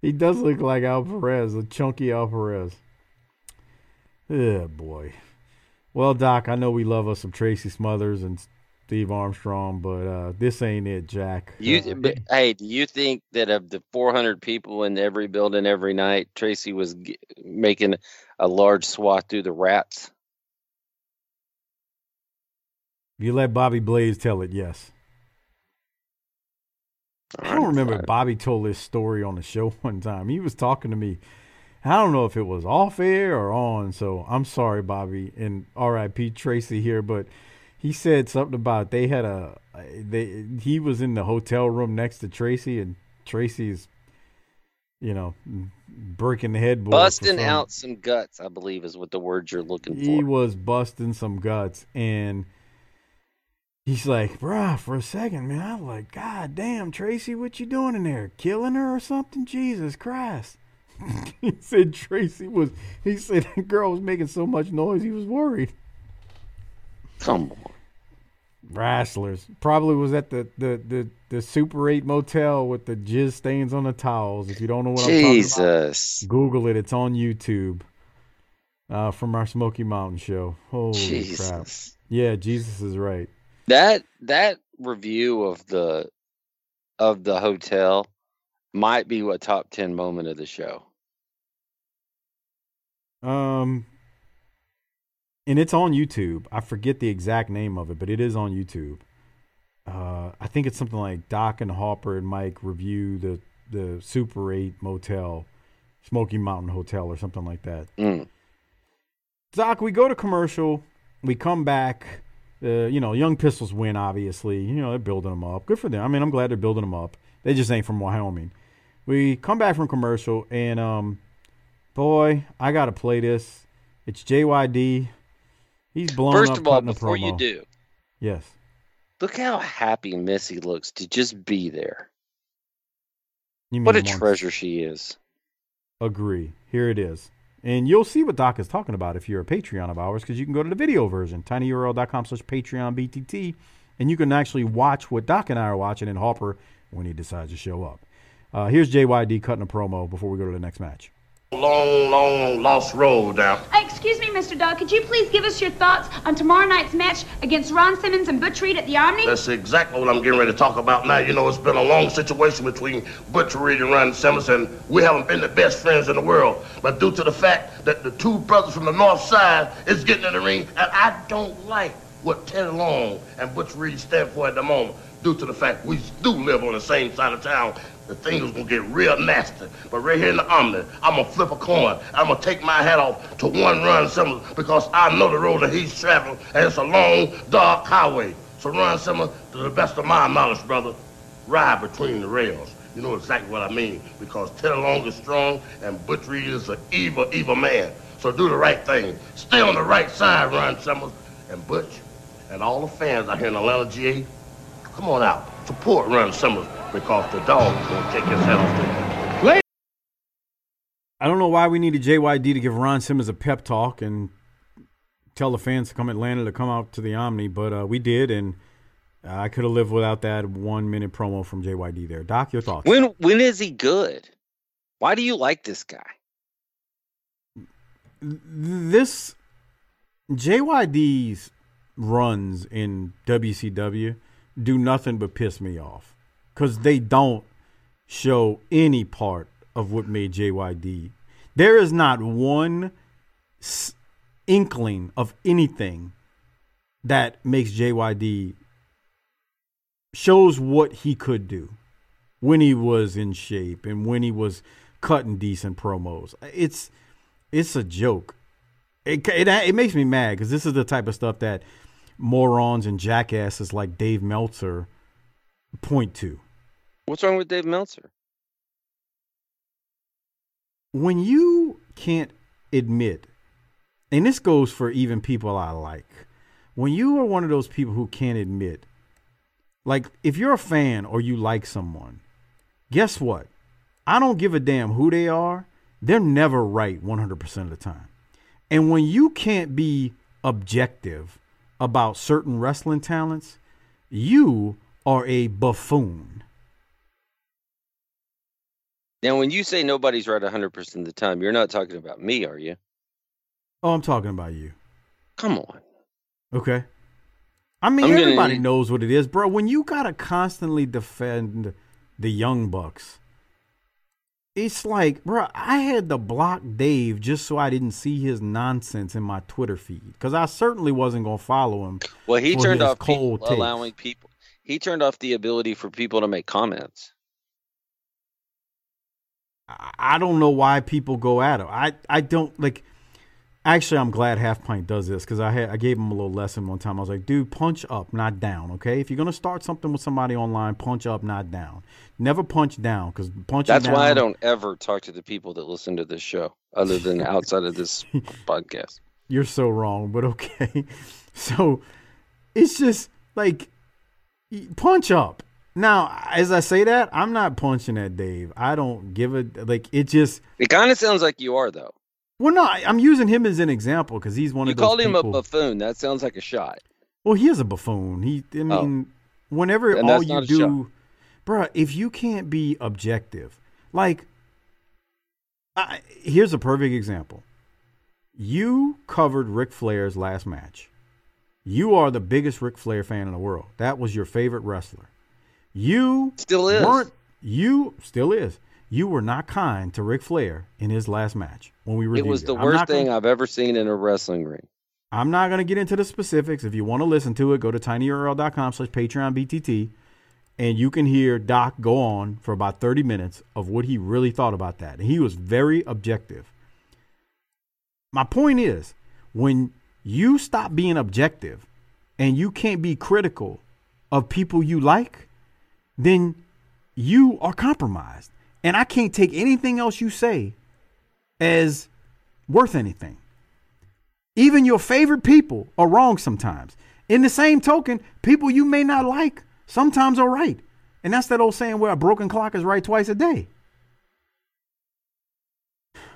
He does look like Al Perez, a chunky Al Perez. Yeah, boy. Well, Doc, I know we love us some Tracy Smothers and Steve Armstrong, but uh, this ain't it, Jack. You, Uh, but, hey, do you think that of the 400 people in every building every night, Tracy was g- making a large swath through the rats? if you let Bobby Blaze tell it, yes. I don't remember Bobby told this story on the show one time. He was talking to me. I don't know if it was off air or on, so I'm sorry, Bobby, and R.I.P. Tracy here, but he said something about they had a they he was in the hotel room next to Tracy, and Tracy's, you know, breaking the headboard, Busting out some guts, I believe, is what the word you're looking for. he was busting some guts and he's like bruh for a second man i was like god damn tracy what you doing in there killing her or something jesus christ he said tracy was he said the girl was making so much noise he was worried Come on. Wrestlers probably was at the the the, the Super Eight motel with the jizz stains on the towels. If you don't know what I'm talking Jesus. about, Google it. It's on YouTube. Uh, from our Smoky Mountain show. Holy crap! Jesus. Yeah, Jesus is right. That that review of the of the hotel might be a top ten moment of the show. Um, and it's on YouTube. I forget the exact name of it, but it is on YouTube. Uh, I think it's something like Doc and Harper and Mike review the the Super Eight Motel, Smoky Mountain Hotel, or something like that. Mm. Doc, we go to commercial. We come back. Uh, you know, Young Pistols win. Obviously, you know they're building them up. Good for them. I mean, I'm glad they're building them up. They just ain't from Wyoming. We come back from commercial, and um, boy, I gotta play this. It's JYD. He's blowing First up of all, before you do, yes, look how happy Missy looks to just be there. you What a once. treasure she is. Agree. Here it is. And you'll see what Doc is talking about if you're a Patreon of ours, because you can go to the video version, tinyurl.com slash Patreon BTT, and you can actually watch what Doc and I are watching in Harper when he decides to show up. Uh, here's JYD cutting a promo before we go to the next match. Long, long lost road now. Uh, excuse me, Mr. Dog. Could you please give us your thoughts on tomorrow night's match against Ron Simmons and Butch Reed at the Omni? That's exactly what I'm getting ready to talk about now. You know, it's been a long situation between Butch Reed and Ron Simmons, and we haven't been the best friends in the world. But due to the fact that the two brothers from the north side is getting in the ring, and I don't like what Teddy Long and Butch Reed stand for at the moment, due to the fact we do live on the same side of town. The thing is gonna get real nasty. But right here in the Omni, I'm gonna flip a coin. I'm gonna take my hat off to one run Simmons because I know the road that he's traveling, and it's a long, dark highway. So Ron Simmons, to the best of my knowledge, brother, ride between the rails. You know exactly what I mean because Teddy Long is strong and Butch Reed is an evil, evil man. So do the right thing. Stay on the right side, Ron Simmons and Butch, and all the fans out here in Atlanta, GA. Come on out, support Ron Simmons because the dog is gonna take his head off the I don't know why we needed JYD to give Ron Simmons a pep talk and tell the fans to come Atlanta to come out to the Omni, but uh, we did, and I could have lived without that one minute promo from JYD there. Doc, your thoughts? When when is he good? Why do you like this guy? this JYD's runs in WCW do nothing but piss me off because they don't show any part of what made JYD. There is not one s- inkling of anything that makes JYD shows what he could do when he was in shape and when he was cutting decent promos. It's it's a joke. It it, it makes me mad because this is the type of stuff that morons and jackasses like Dave Meltzer point to. What's wrong with Dave Meltzer? When you can't admit, and this goes for even people I like, when you are one of those people who can't admit, like if you're a fan or you like someone, guess what? I don't give a damn who they are. They're never right 100% of the time. And when you can't be objective about certain wrestling talents, you are a buffoon. Now, when you say nobody's right 100% of the time, you're not talking about me, are you? Oh, I'm talking about you. Come on. Okay. I mean, I'm gonna- everybody knows what it is, bro. When you gotta constantly defend the young bucks, it's like, bro, I had to block Dave just so I didn't see his nonsense in my Twitter feed because I certainly wasn't gonna follow him. Well, he turned off people takes. allowing people. He turned off the ability for people to make comments. I- I don't know why people go at him. I, I don't like. Actually, I'm glad Half Pint does this because I had I gave him a little lesson one time. I was like, dude, punch up, not down. Okay, if you're gonna start something with somebody online, punch up, not down. Never punch down because punch. That's down. why I don't ever talk to the people that listen to this show, other than outside of this podcast. You're so wrong, but okay. So it's just like punch up. Now, as I say that, I'm not punching at Dave. I don't give a like. It just It kind of sounds like you are, though. Well, no, I'm using him as an example because he's one You of those You called him people. a buffoon. That sounds like a shot. Well, he is a buffoon. He, I Oh. mean, whenever And all you do, bruh, if you can't be objective, like, I, here's a perfect example. You covered Ric Flair's last match. You are the biggest Ric Flair fan in the world. That was your favorite wrestler. You Still is. weren't. You still is. You were not kind to Ric Flair in his last match when we reviewed It was the I'm worst not gonna- thing I've ever seen in a wrestling ring. I'm not going to get into the specifics. If you want to listen to it, go to tinyurl.com slash Patreon BTT, and you can hear Doc go on for about 30 minutes of what he really thought about that. And he was very objective. My point is, when you stop being objective and you can't be critical of people you like, then you are compromised. And I can't take anything else you say as worth anything. Even your favorite people are wrong sometimes. In the same token, people you may not like sometimes are right. And that's that old saying where a broken clock is right twice a day.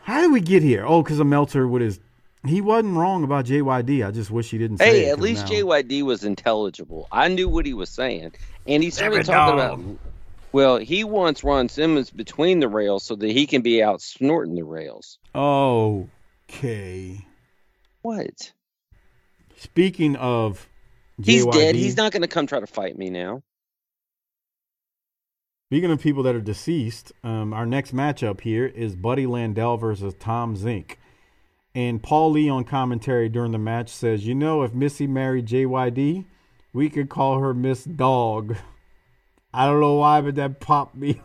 How did we get here? Oh, because of Meltzer with his. He wasn't wrong about JYD. I just wish he didn't say Hey, it, at 'cause least now- JYD was intelligible. I knew what he was saying, and he started Never talking know. about. Well, he wants Ron Simmons between the rails so that he can be out snorting the rails. Okay. What? Speaking of He's JYD, dead. He's not going to come try to fight me now. Speaking of people that are deceased, um, our next matchup here is Buddy Landell versus Tom Zenk. And Paul Lee on commentary during the match says, You know, if Missy married JYD, we could call her Miss Dog. I don't know why, but that popped me.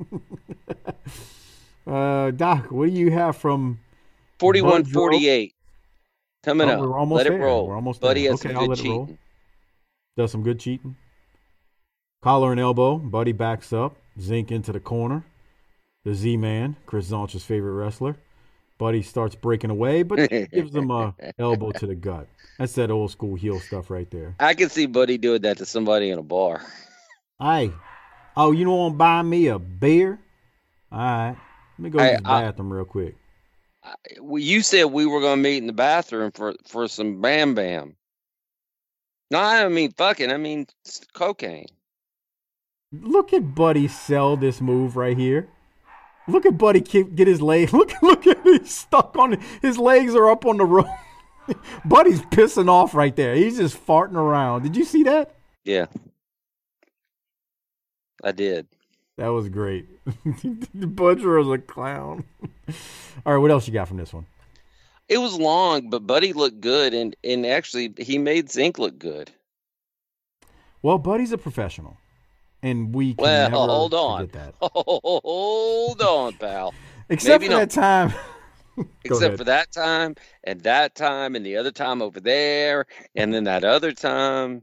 uh, Doc, what do you have from 41 48? Coming Oh, up. we're almost Let there. it roll. We're almost Buddy there. has Okay, some good let it roll. cheating. Does some good cheating. Collar and elbow. Buddy backs up. Zenk into the corner. The Z Man, Chris Zonch's favorite wrestler. Buddy starts breaking away, but gives him a elbow to the gut. That's that old school heel stuff right there. I can see Buddy doing that to somebody in a bar. Hey, oh, you don't want to buy me a beer? All right, let me go Hey, to the I- bathroom real quick. Well, you said we were going to meet in the bathroom for, for some Bam Bam. No, I don't mean fucking. I mean cocaine. Look at Buddy sell this move right here. Look at Buddy get his leg. Look, look at he's stuck on it. His legs are up on the rope. Buddy's pissing off right there. He's just farting around. Did you see that? Yeah. I did. That was great. the butcher was a clown. All right, what else you got from this one? It was long, but Buddy looked good, and, and actually, he made Zenk look good. Well, Buddy's a professional, and we can Well, never hold on. that. Hold on, pal. Except Maybe for not. that time. Except ahead. for that time, and that time, and the other time over there, and then that other time.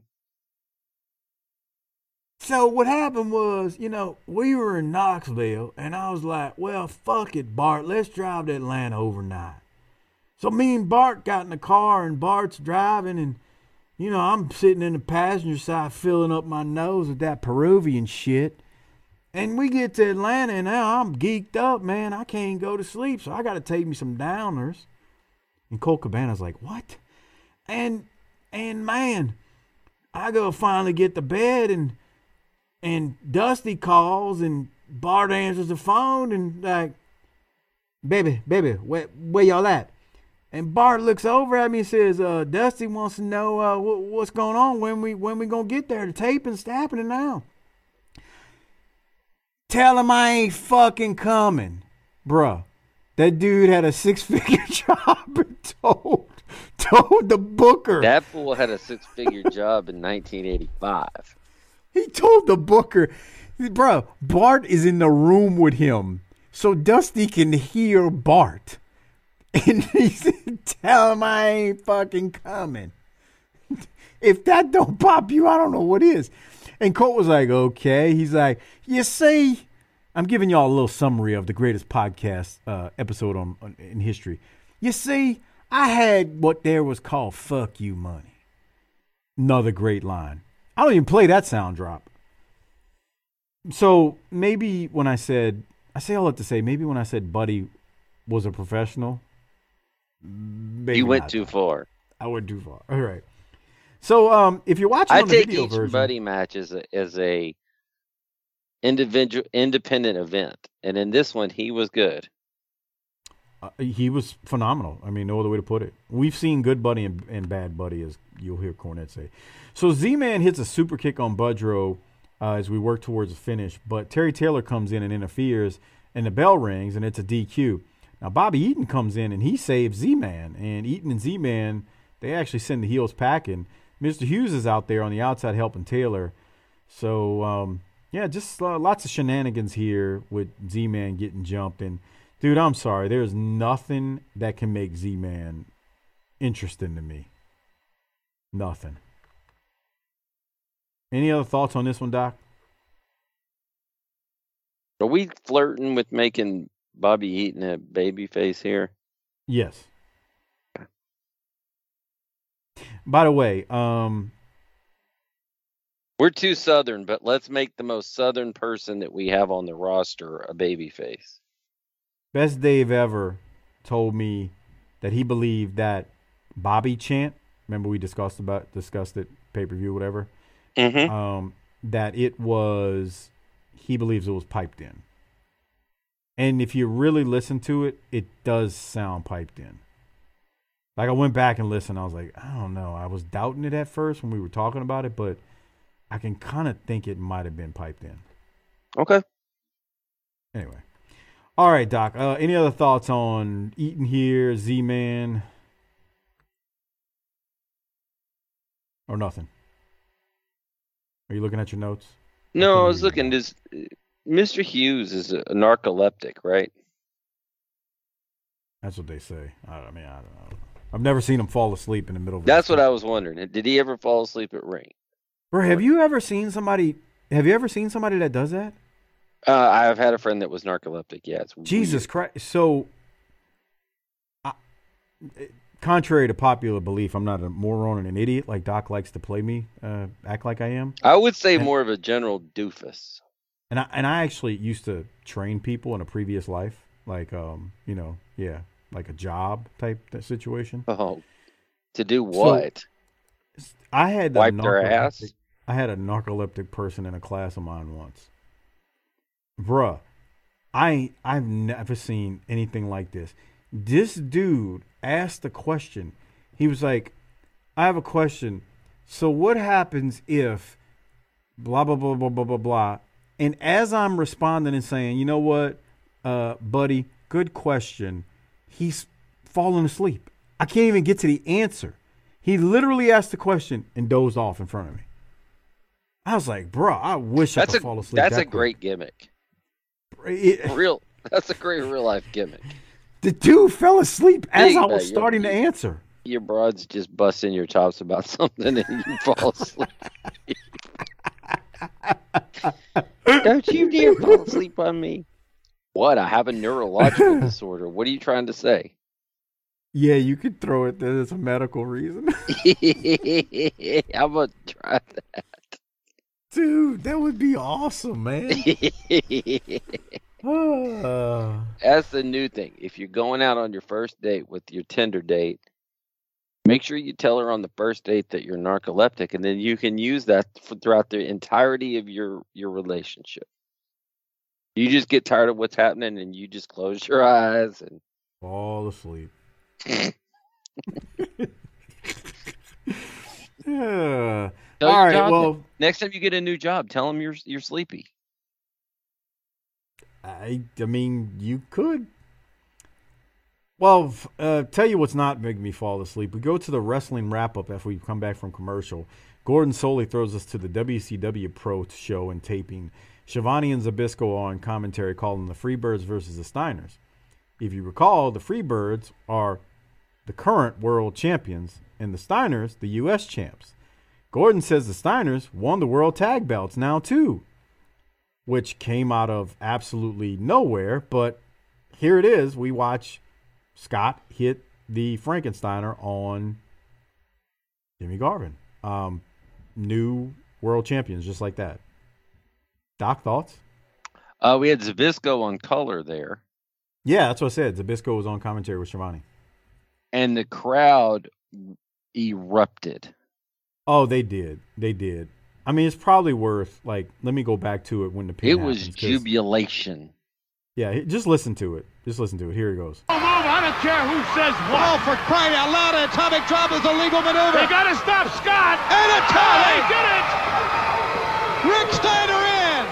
So what happened was, you know, we were in Knoxville, and I was like, "Well, fuck it, Bart. Let's drive to Atlanta overnight." So me and Bart got in the car, and Bart's driving, and you know, I'm sitting in the passenger side, filling up my nose with that Peruvian shit. And we get to Atlanta, and now I'm geeked up, man. I can't go to sleep, so I got to take me some downers. And Colt Cabana's like, "What?" And and man, I go finally get to bed, and and Dusty calls and Bart answers the phone and like, baby, baby, where where y'all at? And Bart looks over at me and says, uh, Dusty wants to know uh, wh- what's going on when we when we gonna get there. The taping's happening now. Tell him I ain't fucking coming, bruh. That dude had a six figure job and told told the booker. That fool had a six figure job in 1985. He told the booker, bro, Bart is in the room with him. So Dusty can hear Bart. And he said, tell him I ain't fucking coming. If that don't pop you, I don't know what is. And Colt was like, okay. He's like, you see, I'm giving y'all a little summary of the greatest podcast uh, episode on, on in history. You see, I had what there was called "fuck you" money. Another great line. I don't even play that sound drop. So maybe when I said, I say all that to say, maybe when I said Buddy was a professional, maybe you went too far. I went too far. All right. So um, if you're watching I on the take video each version, buddy match as a, as a individual independent event, and in this one he was good. Uh, he was phenomenal. I mean, no other way to put it. We've seen good buddy and, and bad buddy, as you'll hear Cornette say. So Z-Man hits a super kick on Budrow uh, as we work towards the finish, but Terry Taylor comes in and interferes, and the bell rings, and it's a DQ. Now Bobby Eaton comes in and he saves Z-Man, and Eaton and Z-Man they actually send the heels packing. Mr. Hughes is out there on the outside helping Taylor. So um, yeah, just uh, lots of shenanigans here with Z-Man getting jumped and. Dude, I'm sorry. There's nothing that can make Z Man interesting to me. Nothing. Any other thoughts on this one, Doc? Are we flirting with making Bobby Eaton a baby face here? Yes. By the way, um, We're too southern, but let's make the most southern person that we have on the roster a baby face. Best Dave ever told me that he believed that Bobby chant. Remember we discussed about discussed it pay per view whatever. Mm-hmm. Um, that it was he believes it was piped in. And if you really listen to it, it does sound piped in. Like I went back and listened, I was like, I don't know. I was doubting it at first when we were talking about it, but I can kind of think it might have been piped in. Okay. Anyway. All right, Doc. Uh, any other thoughts on Eaton here, Z Man? Or nothing? Are you looking at your notes? No, I was looking. Does Mr. Hughes is a narcoleptic, right? That's what they say. I, mean, I don't know. I've never seen him fall asleep in the middle of. That's what I was wondering. Did he ever fall asleep at ring? Bro, have you ever seen somebody? Have you ever seen somebody that does that? Uh, I've had a friend that was narcoleptic. Yeah, it's Jesus weird. Christ! So, I, contrary to popular belief, I'm not a moron and an idiot like Doc likes to play me, uh, act like I am. I would say And- more of a general doofus. And I and I actually used to train people in a previous life, like um, you know, yeah, like a job type situation. Oh, to do So, what? I had Wipe their ass? I had a narcoleptic person in a class of mine once. Bruh, I I've never seen anything like this. This dude asked the question. He was like, I have a question. So what happens if blah blah blah blah blah blah blah? And as I'm responding and saying, you know what, uh, buddy, good question. He's falling asleep. I can't even get to the answer. He literally asked the question and dozed off in front of me. I was like, bro, I wish I That's could a fall asleep. that's that a quick." great gimmick. It- Real. That's a great real life gimmick. the dude fell asleep as Big I was starting to answer. Your broad's just busting your chops about something and you fall asleep. Don't you dare fall asleep on me. What? I have a neurological disorder. What are you trying to say? Yeah, you could throw it that it's a medical reason. I'm gonna try Dude, that would be awesome, man. Uh, That's the new thing. If you're going out on your first date with your Tinder date, make sure you tell her on the first date that you're narcoleptic, and then you can use that for, throughout the entirety of your your relationship. You just get tired of what's happening, and you just close your eyes and fall asleep. yeah. Tell All right. Well, next time you get a new job, tell them you're you're sleepy. I, I mean, you could. Well, uh, tell you what's not making me fall asleep. We go to the wrestling wrap up after we come back from commercial. Gordon Solie throws us to the WCW Pro show and taping. Schiavone and Zbyszko on commentary calling the Freebirds versus the Steiners. If you recall, the Freebirds are the current world champions and the Steiners the U.S. champs. Gordon says the Steiners won the world tag belts now too which came out of absolutely nowhere. But here it is. We watch Scott hit the Frankensteiner on Jimmy Garvin. Um, new world champions, just like that. Doc, thoughts? Uh, we had Zbyszko on color there, Yeah, that's what I said. Zbyszko was on commentary with Schiavone. and the crowd erupted. Oh, they did. They did. I mean, it's probably worth like. Let me go back to it when the pin It was happens, 'cause- jubilation. Yeah, just listen to it. Just listen to it. Here he goes. Move, I don't care who says what. Oh, for crying out loud, an atomic drop is a legal maneuver. They gotta stop Scott. And a They tag! did it. Rick Steiner in!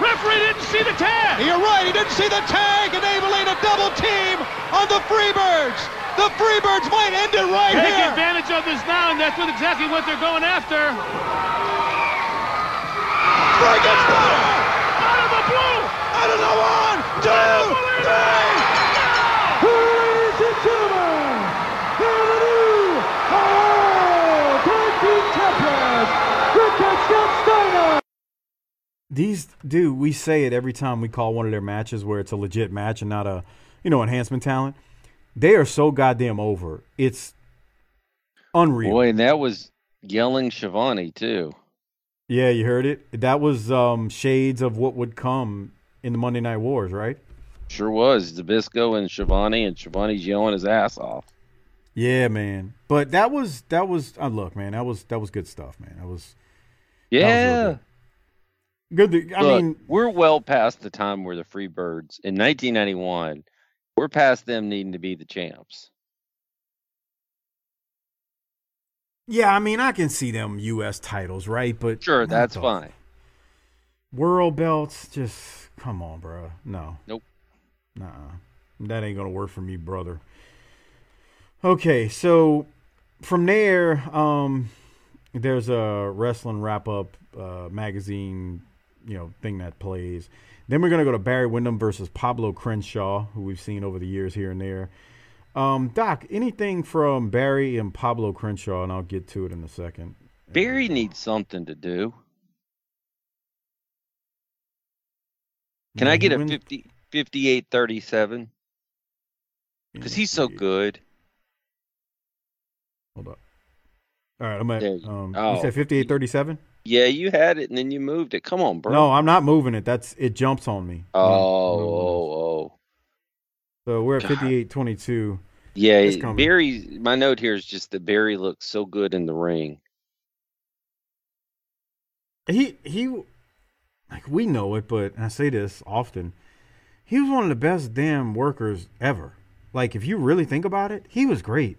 Referee didn't see the tag. You're right, he didn't see the tag, enabling a double team on the Freebirds. The Freebirds might end it right Take here. advantage of this now, and that's what exactly what they're going after. Better! Out of the blue. Out of the one, two, three! Ladies and gentlemen, here the new World Tag Team Champions, Rick and Scott Steiner. These, dude, we say it every time we call one of their matches where it's a legit match and not a, you know, enhancement talent. They are so goddamn over. It's unreal. Boy, and that was yelling Schiavone too. Yeah, you heard it. That was um, shades of what would come in the Monday Night Wars, right? Sure was. Zbyszko and Schiavone, and Schiavone's yelling his ass off. Yeah, man. But that was that was uh, look, man. That was that was good stuff, man. That was that was Yeah. Good. To- I Look, mean, we're well past the time where the Freebirds in 1991, we're past them needing to be the champs. yeah. I mean, I can see them U.S. titles, right? But Sure, that's the fine. World belts, just come on, bro. No. Nope. Nah, that ain't gonna work for me, brother. Okay, so from there, um, there's a wrestling wrap up uh, magazine, you know, thing that plays. Then we're gonna go to Barry Windham versus Pablo Crenshaw, who we've seen over the years here and there. Um, Doc, anything from Barry and Pablo Crenshaw, and I'll get to it in a second. Barry needs something to do. Can I get a wins- 50, 58 37? Because he's so good. Hold up. All right, I'm at. Um, oh. You said 58 37? Yeah, you had it and then you moved it. Come on, bro. No, I'm not moving it. That's it jumps on me. Oh, No, no, oh, oh. So we're at God. 58 22. Yeah, It's coming. Barry. My note here is just that Barry looks so good in the ring. He he like we know it, but and I say this often. He was one of the best damn workers ever. Like if you really think about it, he was great.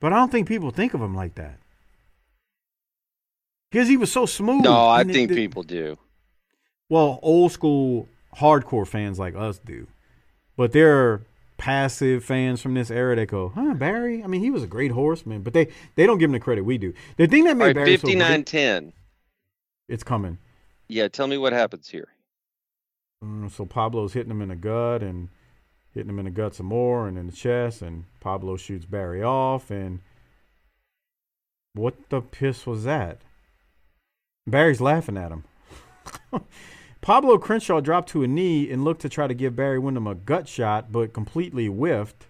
But I don't think people think of him like that. Because he was so smooth. No, I and think it- people do. Well, old school hardcore fans like us do. But there are passive fans from this era that go, huh, Barry? I mean, he was a great horseman, but they, they don't give him the credit we do. The thing that made right, Barry so 59 10. it's coming. Yeah, tell me what happens here. Mm, so Pablo's hitting him in the gut and hitting him in the gut some more and in the chest, and Pablo shoots Barry off. And what the piss was that? Barry's laughing at him. Pablo Crenshaw dropped to a knee and looked to try to give Barry Windham a gut shot, but completely whiffed.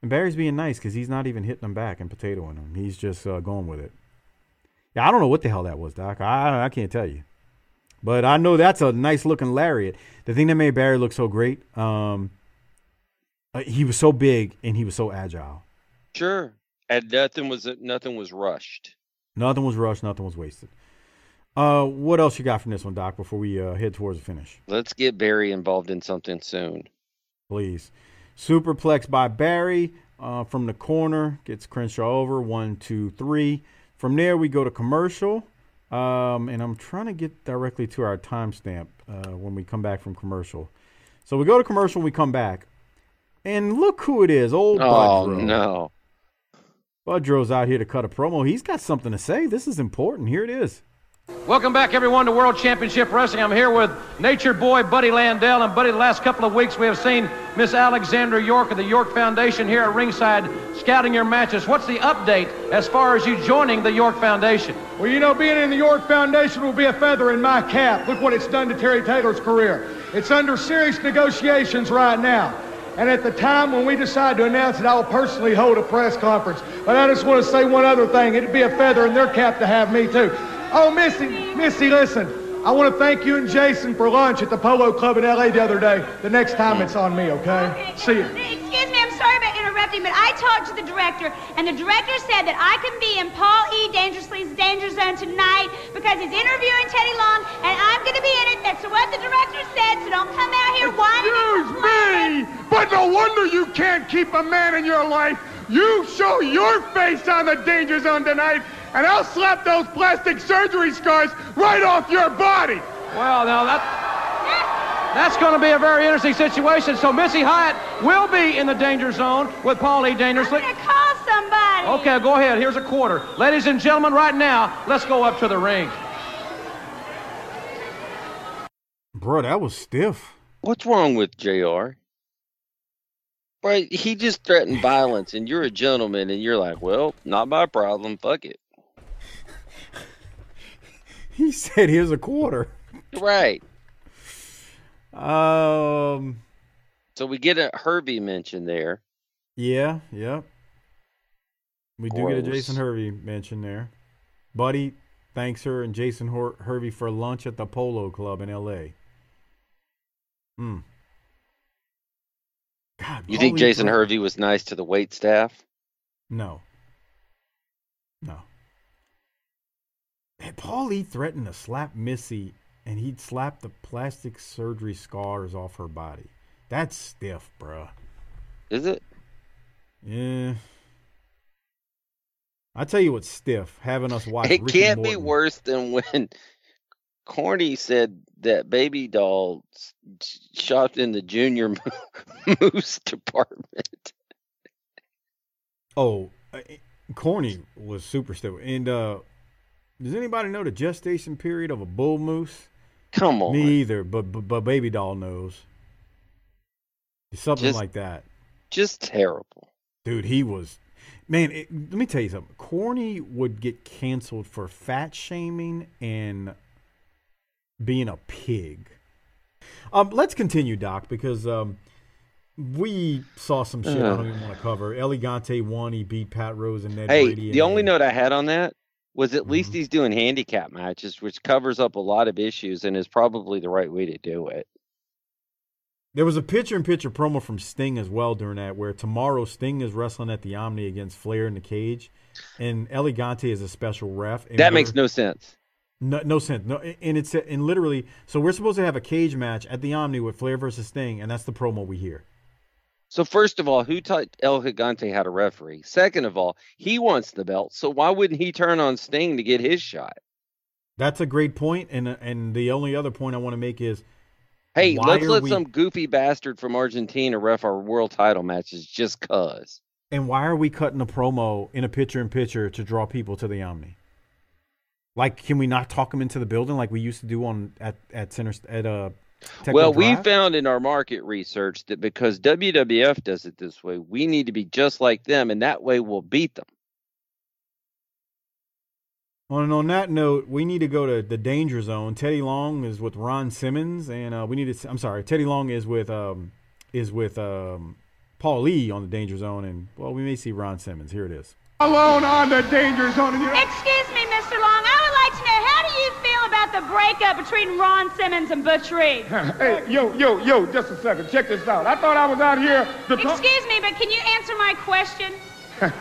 And Barry's being nice because he's not even hitting him back and potatoing him. He's just uh, going with it. Yeah, I don't know what the hell that was, Doc. I I can't tell you. But I know that's a nice looking lariat. The thing that made Barry look so great, um, uh, he was so big and he was so agile. Sure. And nothing was nothing was rushed. Nothing was rushed, nothing was wasted. Uh, what else you got from this one, Doc? Before we uh, head towards the finish, Let's get Barry involved in something soon. please. Superplex by Barry uh, from the corner gets Crenshaw over one, two, three. From there we go to commercial, um, and I'm trying to get directly to our timestamp uh, when we come back from commercial. So we go to commercial, we come back, and look who it is, old Oh Budrow. no. Budrow's out here to cut a promo. He's got something to say. This is important. Here it is. Welcome back, everyone, to World Championship Wrestling. I'm here with Nature Boy Buddy Landel. And, Buddy, the last couple of weeks we have seen Miss Alexandra York of the York Foundation here at ringside scouting your matches. What's the update as far as you joining the York Foundation? Well, you know, being in the York Foundation will be a feather in my cap. Look what it's done to Terry Taylor's career. It's under serious negotiations right now. And at the time when we decide to announce it, I will personally hold a press conference. But I just want to say one other thing. It'd be a feather in their cap to have me, too. Oh, Missy, Missy, listen. I want to thank you and Jason for lunch at the Polo Club in L.A. the other day. The next time it's on me, okay? See you. Excuse me, I'm sorry about interrupting. but I talked to the director, and the director said that I can be in Paul E. Dangerously's danger zone tonight because he's interviewing Teddy Long, and I'm going to be in it. That's what the director said, so don't come out here whining. Excuse me, but no wonder you can't keep a man in your life. You show your face on the danger zone tonight, and I'll slap those plastic surgery scars right off your body. Well, now that that's going to be a very interesting situation. So Missy Hyatt will be in the danger zone with Paul E. Dangerously. I'm going to call somebody. Okay, go ahead. Here's a quarter. Ladies and gentlemen, right now, let's go up to the ring. Bro, that was stiff. What's wrong with Jr. Right, he just threatened violence, and you're a gentleman, and you're like, "Well, not my problem. Fuck it." He said, "Here's a quarter." Right. Um. So we get a Hervey mention there. Yeah. Yep. We do get a Jason Hervey mention there. Buddy thanks her and Jason Hor- Hervey for lunch at the Polo Club in L.A. Hmm. God, You think Jason Hervey was nice to the wait staff? No. Hey, Paul Lee threatened to slap Missy, and he'd slap the plastic surgery scars off her body. That's stiff, bruh. Is it? Yeah. I tell you what's stiff, having us watch. It Ricky can't be worse than when Corny said that baby doll shopped in the junior moose department. Oh, uh, Corny was super stiff. And uh, does anybody know the gestation period of a bull moose? Come on. Me either, but but, but baby doll knows. Something Just- like that. Just terrible. Dude, he was. Man, it, let me tell you something. Corny would get canceled for fat shaming and being a pig. Um, let's continue, Doc, because um, we saw some shit I don't even want to cover. El Gigante won. He beat Pat Rose and Ned Hey, Brady. the only note I had on that was at least Mm-hmm. he's doing handicap matches, which covers up a lot of issues and is probably the right way to do it. There was a picture in picture promo from Sting as well during that, where tomorrow Sting is wrestling at the Omni against Flair in the cage, and El Gigante is a special ref. and That makes no sense. No, no sense. No, and it's and literally. So we're supposed to have a cage match at the Omni with Flair versus Sting, and that's the promo we hear. So first of all, who taught El Gigante how to referee? Second of all, he wants the belt, so why wouldn't he turn on Sting to get his shot? That's a great point, and and the only other point I want to make is, Hey, let's let we- some goofy bastard from Argentina ref our world title matches just cuz. and why are we cutting a promo in a picture in picture to draw people to the Omni? Like, can we not talk them into the building like we used to do on at at center at uh? Techno well, we found in our market research that because WWF does it this way, we need to be just like them, and that way we'll beat them. And on that note, we need to go to the danger zone. Teddy Long is with Ron Simmons, and uh, we need to. I'm sorry, Teddy Long is with um is with um Paul Lee on the danger zone, and well, we may see Ron Simmons. Here it is. Alone on the danger zone. And you Excuse me, Mr. Long. I would like to know how do you feel about the breakup between Ron Simmons and Butch Reed? Hey, yo, yo, yo, just a second. Check this out. I thought I was out here to talk. Excuse me, but can you answer my question?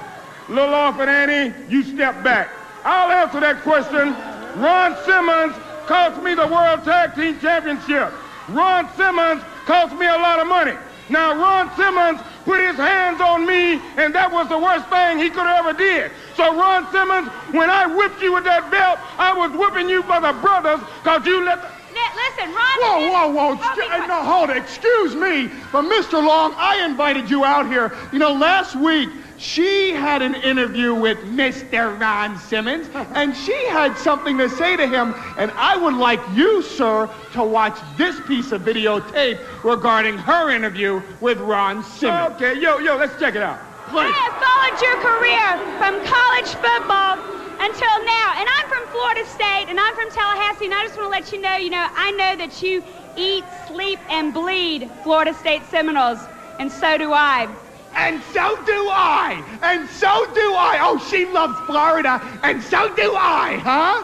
Little orphan Annie, you step back. I'll answer that question. Ron Simmons cost me the World Tag Team Championship. Ron Simmons cost me a lot of money. Now, Ron Simmons put his hands on me, and that was the worst thing he could have ever did. So, Ron Simmons, when I whipped you with that belt, I was whipping you for the brothers, because you let the... Listen, Ron. Whoa, whoa, whoa. Excu- uh, no, hold it. Excuse me. But Mr. Long, I invited you out here. You know, last week, she had an interview with Mr. Ron Simmons, and she had something to say to him. And I would like you, sir, to watch this piece of videotape regarding her interview with Ron Simmons. Okay, yo, yo, let's check it out. I have followed your career from college football until now, and I'm from Florida State, and I'm from Tallahassee, and I just want to let you know, you know, I know that you eat, sleep, and bleed Florida State Seminoles, and so do I. And so do I. And so do I. Oh, she loves Florida. And so do I, huh?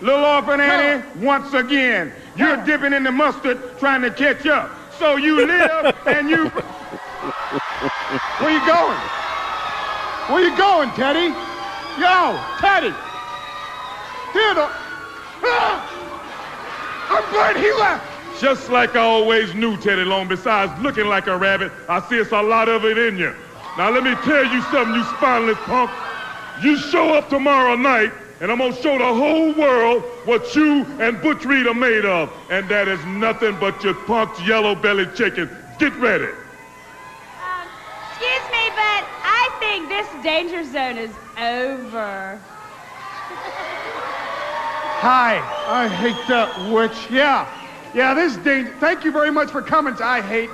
Little orphan Annie, once again, you're dipping in the mustard trying to catch up. So you live and you... Where you going? Where you going, Teddy? Yo, Teddy. Theodore. Ah! I'm glad he left. Just like I always knew, Teddy Long, besides looking like a rabbit, I see it's a lot of it in you. Now let me tell you something, you spineless punk. You show up tomorrow night, and I'm gonna show the whole world what you and Butch Reed are made of. And that is nothing but your punk's yellow-bellied chicken. Get ready. Um, excuse me, but I think this danger zone is over. Hi. I hate that witch. Yeah. Yeah, this danger. Thank you very much for coming. I hate.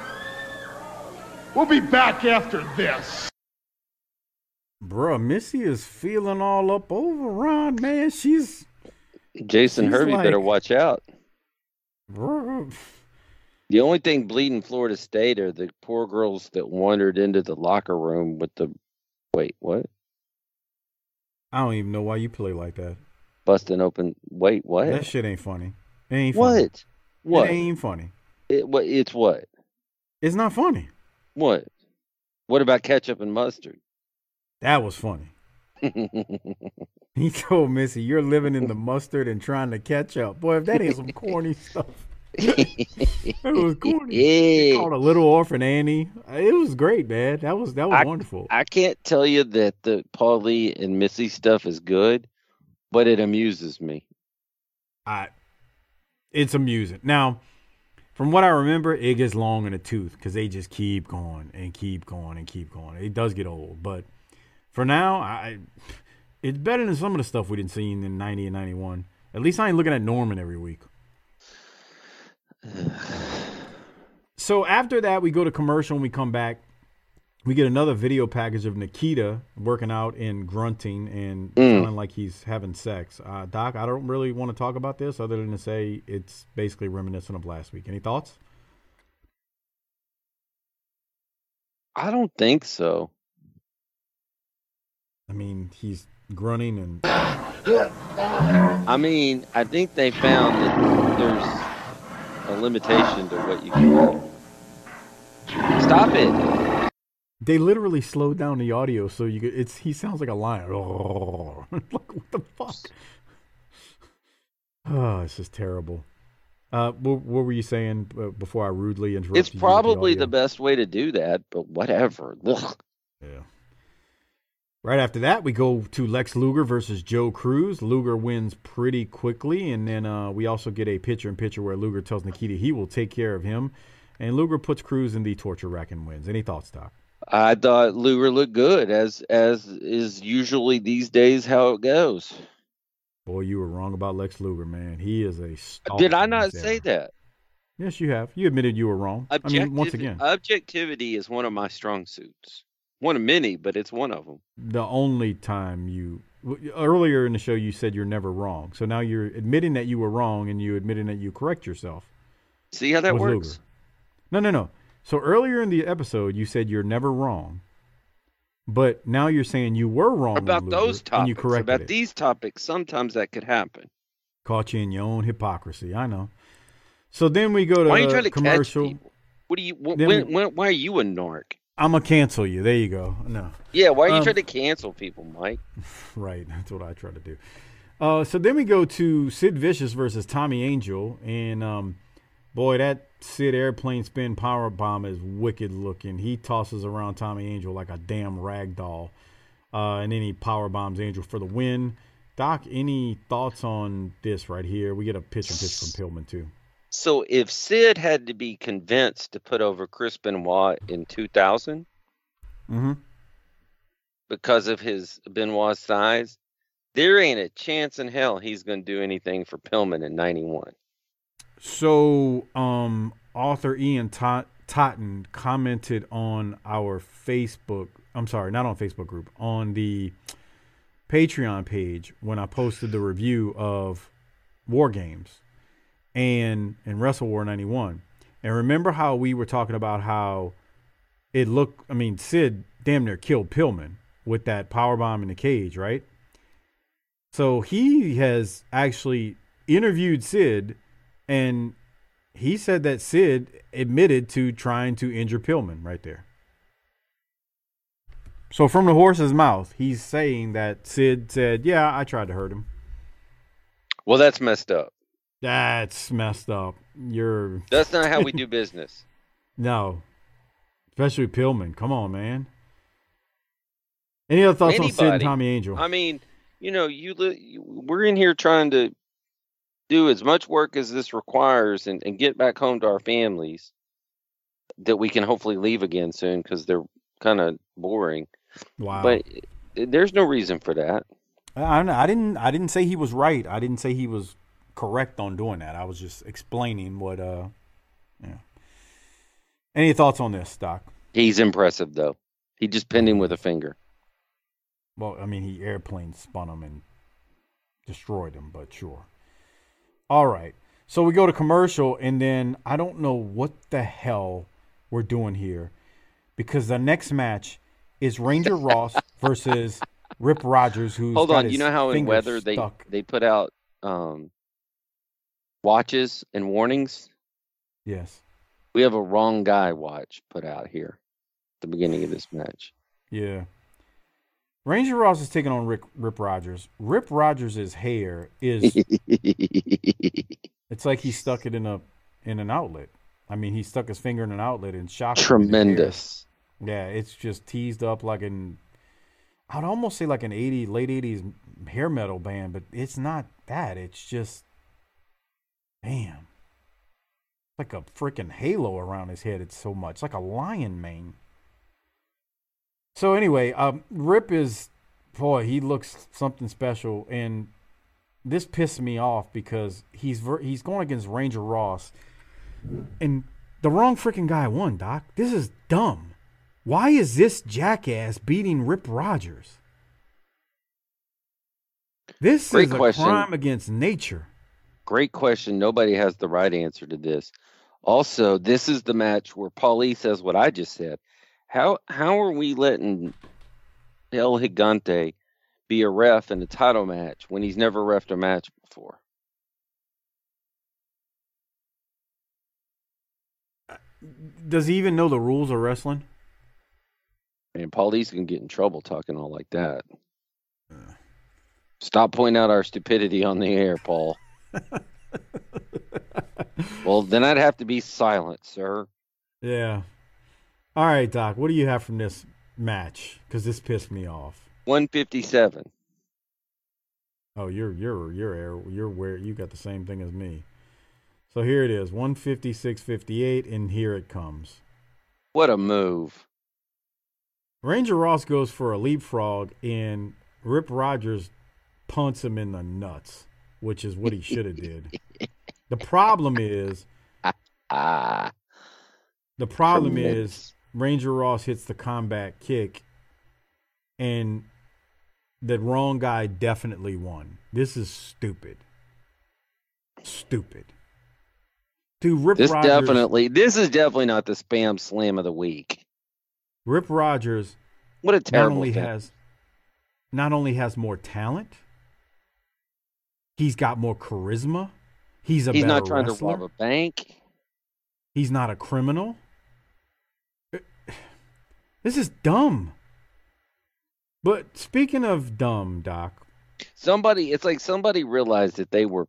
We'll be back after this. Bruh, Missy is feeling all up over Ron, man. She's Jason She's Hervey better watch out. bruh. The only thing bleeding Florida State are the poor girls that wandered into the locker room with the wait, what? I don't even know why you play like that. Busting open wait, what? That shit ain't funny. It ain't funny. what? What? It ain't funny. It, what it's what? It's not funny. What? What about ketchup and mustard? That was funny. He told Missy, "You're living in the mustard and trying to catch up." Boy, if that ain't some corny stuff. It was corny. He Yeah. called a little orphan Annie. It was great, man. That was that was I, wonderful. I can't tell you that the Paul Lee and Missy stuff is good, but it amuses me. I, it's amusing. Now, from what I remember, it gets long in the tooth because they just keep going and keep going and keep going. It does get old, but for now, I, it's better than some of the stuff we didn't see in '90 and '91. At least I ain't looking at Norman every week. So after that, we go to commercial and we come back. We get another video package of Nikita working out and grunting and Mm. feeling like he's having sex. Uh, Doc, I don't really want to talk about this other than to say it's basically reminiscent of last week. Any thoughts? I don't think so. I mean, he's grunting and I mean, I think they found that there's a limitation to what you can do. Stop it. They literally slowed down the audio so you could, it's he sounds like a lion. like what the fuck? Oh, this is terrible. Uh, what, what were you saying uh, before I rudely interrupted? It's probably audio? the best way to do that, but whatever. Ugh. Yeah. Right after that, we go to Lex Luger versus Joe Cruz. Luger wins pretty quickly, and then uh, we also get a picture in picture where Luger tells Nikita he will take care of him, and Luger puts Cruz in the torture rack and wins. Any thoughts, Doc? I thought Luger looked good, as as is usually these days how it goes. Boy, you were wrong about Lex Luger, man. He is a. Did I not say that? Yes, you have. You admitted you were wrong. I mean, once again, objectivity is one of my strong suits. One of many, but it's one of them. the only time you earlier in the show you said you're never wrong. So now you're admitting that you were wrong, and you admitting that you correct yourself. See how that works? Luger. No, no, no. So earlier in the episode, you said you're never wrong, but now you're saying you were wrong About Luger, those and topics, you corrected about it. these topics, sometimes that could happen. Caught you in your own hypocrisy. I know. So then we go to Why are you trying to catch commercial. people? What do you? Wh- when, we- when, why are you a narc? I'm gonna cancel you. There you go. No. Yeah, why are you Um, trying to cancel people, Mike? Right. That's what I try to do. Uh, so then we go to Sid Vicious versus Tommy Angel, and um, boy, that Sid airplane spin power bomb is wicked looking. He tosses around Tommy Angel like a damn rag doll, uh, and then he power bombs Angel for the win. Doc, any thoughts on this right here? We get a pitch and pitch from Pillman too. So if Sid had to be convinced to put over Chris Benoit in 2000 Mm-hmm. because of his Benoit size, there ain't a chance in hell he's going to do anything for Pillman in 91. So, um, author Ian Tot- Totten commented on our Facebook. I'm sorry, not on Facebook group, on the Patreon page when I posted the review of War Games and and WrestleWar 91. And remember how we were talking about how it looked. I mean, Sid damn near killed Pillman with that power bomb in the cage, right? So he has actually interviewed Sid, and he said that Sid admitted to trying to injure Pillman right there. So from the horse's mouth, he's saying that Sid said, "Yeah, I tried to hurt him." Well, that's messed up. That's messed up. You're That's not how we do business. no, especially Pillman. Come on, man. Any other thoughts on Sid and Tommy Angel? I mean, you know, you, li- you we're in here trying to do as much work as this requires and, and get back home to our families that we can hopefully leave again soon because they're kind of boring. Wow. But eh, there's no reason for that. I, I didn't. I didn't say he was right. I didn't say he was correct on doing that. I was just explaining what. Uh, yeah. Any thoughts on this, Doc? He's impressive though. He just pinned him with a finger. Well, I mean, he airplane spun him and destroyed him, but sure. All right. So we go to commercial, and then I don't know what the hell we're doing here because the next match is Ranger Ross versus Rip Rogers, who's Hold on, you know how in weather they stuck. they put out um watches and warnings? Yes. We have a wrong guy watch put out here at the beginning of this match. Yeah. Ranger Ross is taking on Rick, Rip Rogers. Rip Rogers' hair is it's like he stuck it in a in an outlet. I mean, he stuck his finger in an outlet and shocked it with his hair. Tremendous. Yeah, it's just teased up like an I'd almost say like an 80 late 80s hair metal band, but it's not that. It's just damn. Like a freaking halo around his head. It's so much like a lion mane. So anyway, um, Rip is boy, he looks something special, and this pissed me off because he's ver- he's going against Ranger Ross, and the wrong freaking guy won. Doc, this is dumb. Why is this jackass beating Rip Rogers? This Great is a question. crime against nature. Great question. Nobody has the right answer to this. Also, this is the match where Paulie says what I just said. How how are we letting El Gigante be a ref in a title match when he's never refed a match before? Does he even know the rules of wrestling? And Paul E's gonna get in trouble talking all like that. Stop pointing out our stupidity on the air, Paul. well, then I'd have to be silent, sir. Yeah. All right, Doc. What do you have from this match? Because this pissed me off. 157. Oh, you're you're you're air you're where you got the same thing as me. So here it is, 156.58, and here it comes. What a move. Ranger Ross goes for a leapfrog, and Rip Rogers punts him in the nuts, which is what he should have did. The problem is, ah, the problem is. Ranger Ross hits the combat kick, and the wrong guy definitely won. This is stupid. Stupid. Dude, Rip This Rogers, definitely this is definitely not the spam slam of the week. Rip Rogers What a terrible not only thing. has not only has more talent, he's got more charisma. He's a He's not trying wrestler. to rob a bank. He's not a criminal. This is dumb. But speaking of dumb, Doc, Somebody it's like somebody realized that they were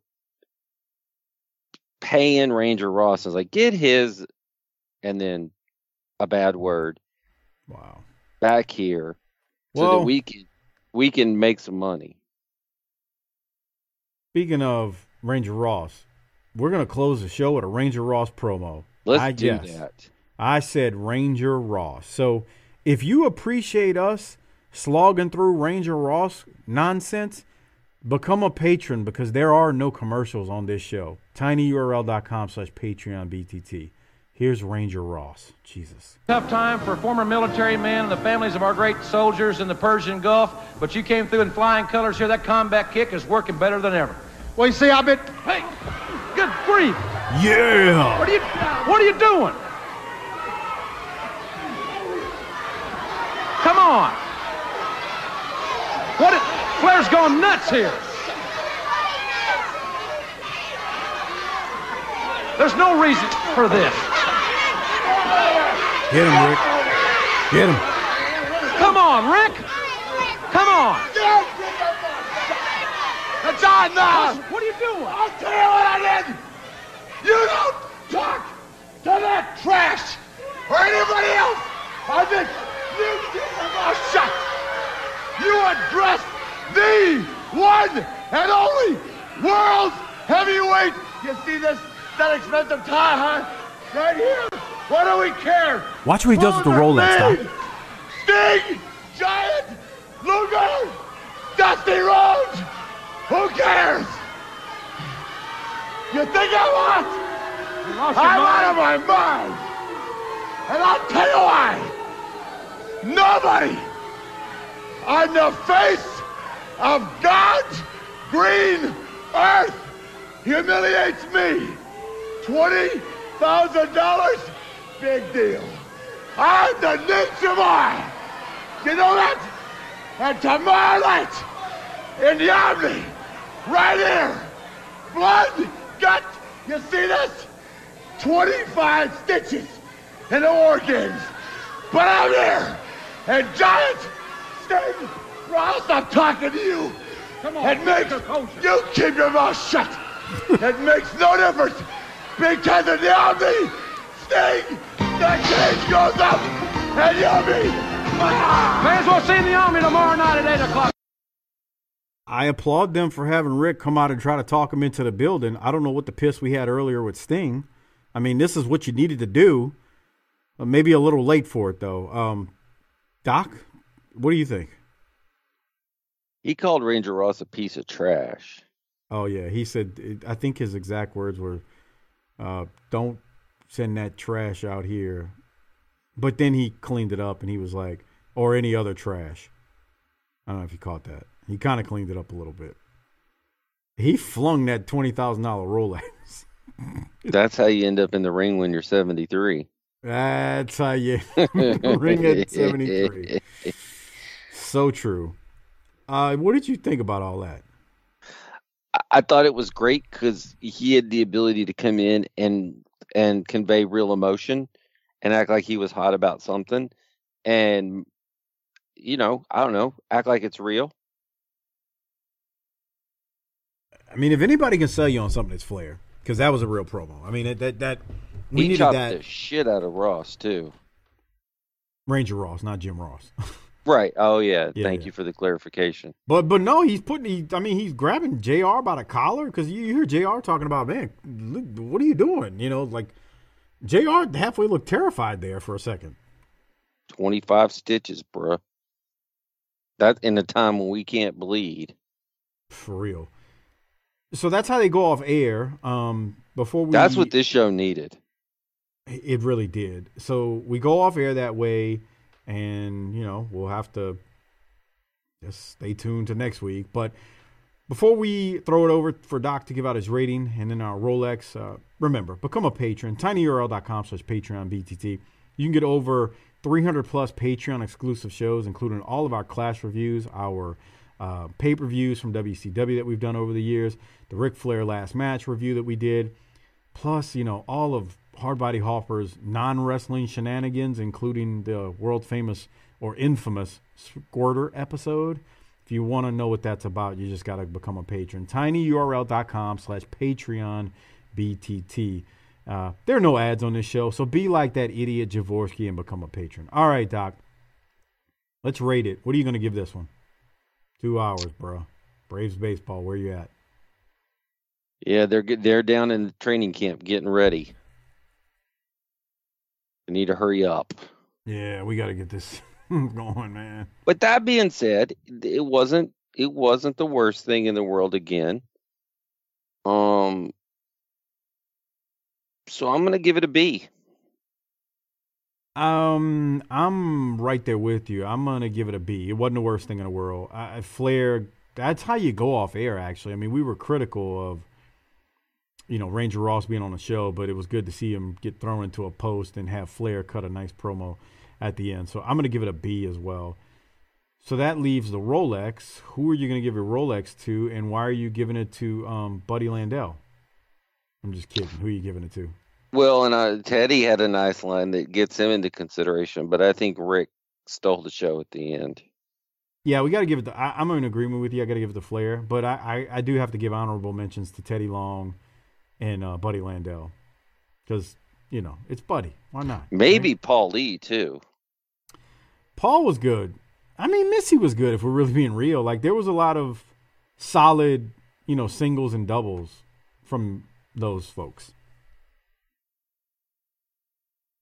paying Ranger Ross. It's like get his and then a bad word. Wow. Back here. So Well- that we can we can make some money. speaking of Ranger Ross, we're gonna close the show with a Ranger Ross promo. Let's I do guess. that. I said Ranger Ross. So if you appreciate us slogging through Ranger Ross nonsense, become a patron because there are no commercials on this show. tinyurl.com slash Patreon BTT. Here's Ranger Ross. Jesus. Tough time for former military men and the families of our great soldiers in the Persian Gulf, but you came through in flying colors here. That combat kick is working better than ever. Well, you see, I've been. Hey, good grief! Yeah. What are you? What are you doing? Come on! What? Is, Flair's going nuts here. There's no reason for this. Get him, Rick. Get him. Come on, Rick. Come on. It's on now. What are you doing? I'll tell you what I did. You don't talk to that trash or anybody else. I think you keep your mouth shut. You address the one and only world's heavyweight. You see this that expensive tie, huh? Right here. What do we care? Watch what he does with the Walter Rolex, Reed, Doc. Sting, Giant, Luger, Dusty Rhodes. Who cares? You think I want? I'm mind. out of my mind. And I'll tell you why. Nobody on the face of God's green earth humiliates me. $20,000? Big deal. I'm the ninja boy. You know that? And tomorrow night, in the Omni, right here, blood, gut, you see this? 25 stitches in the war games. But I'm here, and Giant, Sting, Ross, I'm talking to you. Come on, It makes you keep your mouth shut. it makes no difference because in the Omni, Sting, the cage goes up, and you'll be. May as well see in the Omni tomorrow night at 8 o'clock. I applaud them for having Rick come out and try to talk him into the building. I don't know what the piss we had earlier with Sting. I mean, this is what you needed to do. Uh, maybe a little late for it though. Um, Doc, what do you think? He called Ranger Ross a piece of trash. Oh yeah, he said. I think his exact words were, uh, "Don't send that trash out here." But then he cleaned it up and he was like, "Or any other trash." I don't know if you caught that. He kind of cleaned it up a little bit. He flung that twenty thousand dollar Rolex. That's how you end up in the ring when you're 73. That's how you ring at seventy three. So true. Uh, what did you think about all that? I- I thought it was great because he had the ability to come in and and convey real emotion and act like he was hot about something, and you know, I don't know, act like it's real. I mean, if anybody can sell you on something, it's Flair because that was a real promo. I mean, it, that that we he needed chopped that the shit out of Ross too. Ranger Ross, not Jim Ross. Right. Oh yeah. Yeah, Thank yeah. you for the clarification. But but no, he's putting. He, I mean, he's grabbing Jr. by the collar because you hear Jr. talking about, man, look, what are you doing? You know, like Jr. halfway looked terrified there for a second. Twenty five stitches, bruh. That in a time when we can't bleed. For real. So that's how they go off air. Um, before we That's what this show needed. It really did. So we go off air that way, and you know we'll have to just stay tuned to next week. But before we throw it over for Doc to give out his rating and then our Rolex, uh, remember become a patron. tinyurl.com/slash Patreon BTT. You can get over 300 plus Patreon exclusive shows, including all of our class reviews, our uh, pay per views from WCW that we've done over the years, the Ric Flair last match review that we did, plus you know all of Hardbody Harper's non-wrestling shenanigans, including the world famous or infamous Squirter episode. If you want to know what that's about, you just got to become a patron. tinyurl.com slash Patreon BTT. Uh, there are no ads on this show, so be like that idiot Javorsky and become a patron. All right, Doc. Let's rate it. What are you going to give this one? Two hours, bro. Braves baseball. Where you at? Yeah, they're they're down in training camp getting ready. Need to hurry up. Yeah, we got to get this going, man. But that being said, it wasn't it wasn't the worst thing in the world again. Um so I'm going to give it a B. Um, I'm right there with you. I'm gonna give it a B. It wasn't the worst thing in the world. I, I- Flair. That's how you go off air. Actually, I mean, we were critical of, you know, Ranger Ross being on the show, but it was good to see him get thrown into a post and have Flair cut a nice promo at the end. So I'm gonna give it a B as well. So that leaves the Rolex. Who are you gonna give your Rolex to, and why are you giving it to um, Buddy Landel? I'm just kidding. Who are you giving it to? Well, and uh, Teddy had a nice line that gets him into consideration, but I think Rick stole the show at the end. Yeah, we got to give it. The, I, I'm in agreement with you. I got to give it to flair, but I, I, I do have to give honorable mentions to Teddy Long and uh, Buddy Landel because you know it's Buddy. Why not? Maybe Paul Lee too. Paul was good. I mean, Missy was good. If we're really being real, like there was a lot of solid, you know, singles and doubles from those folks.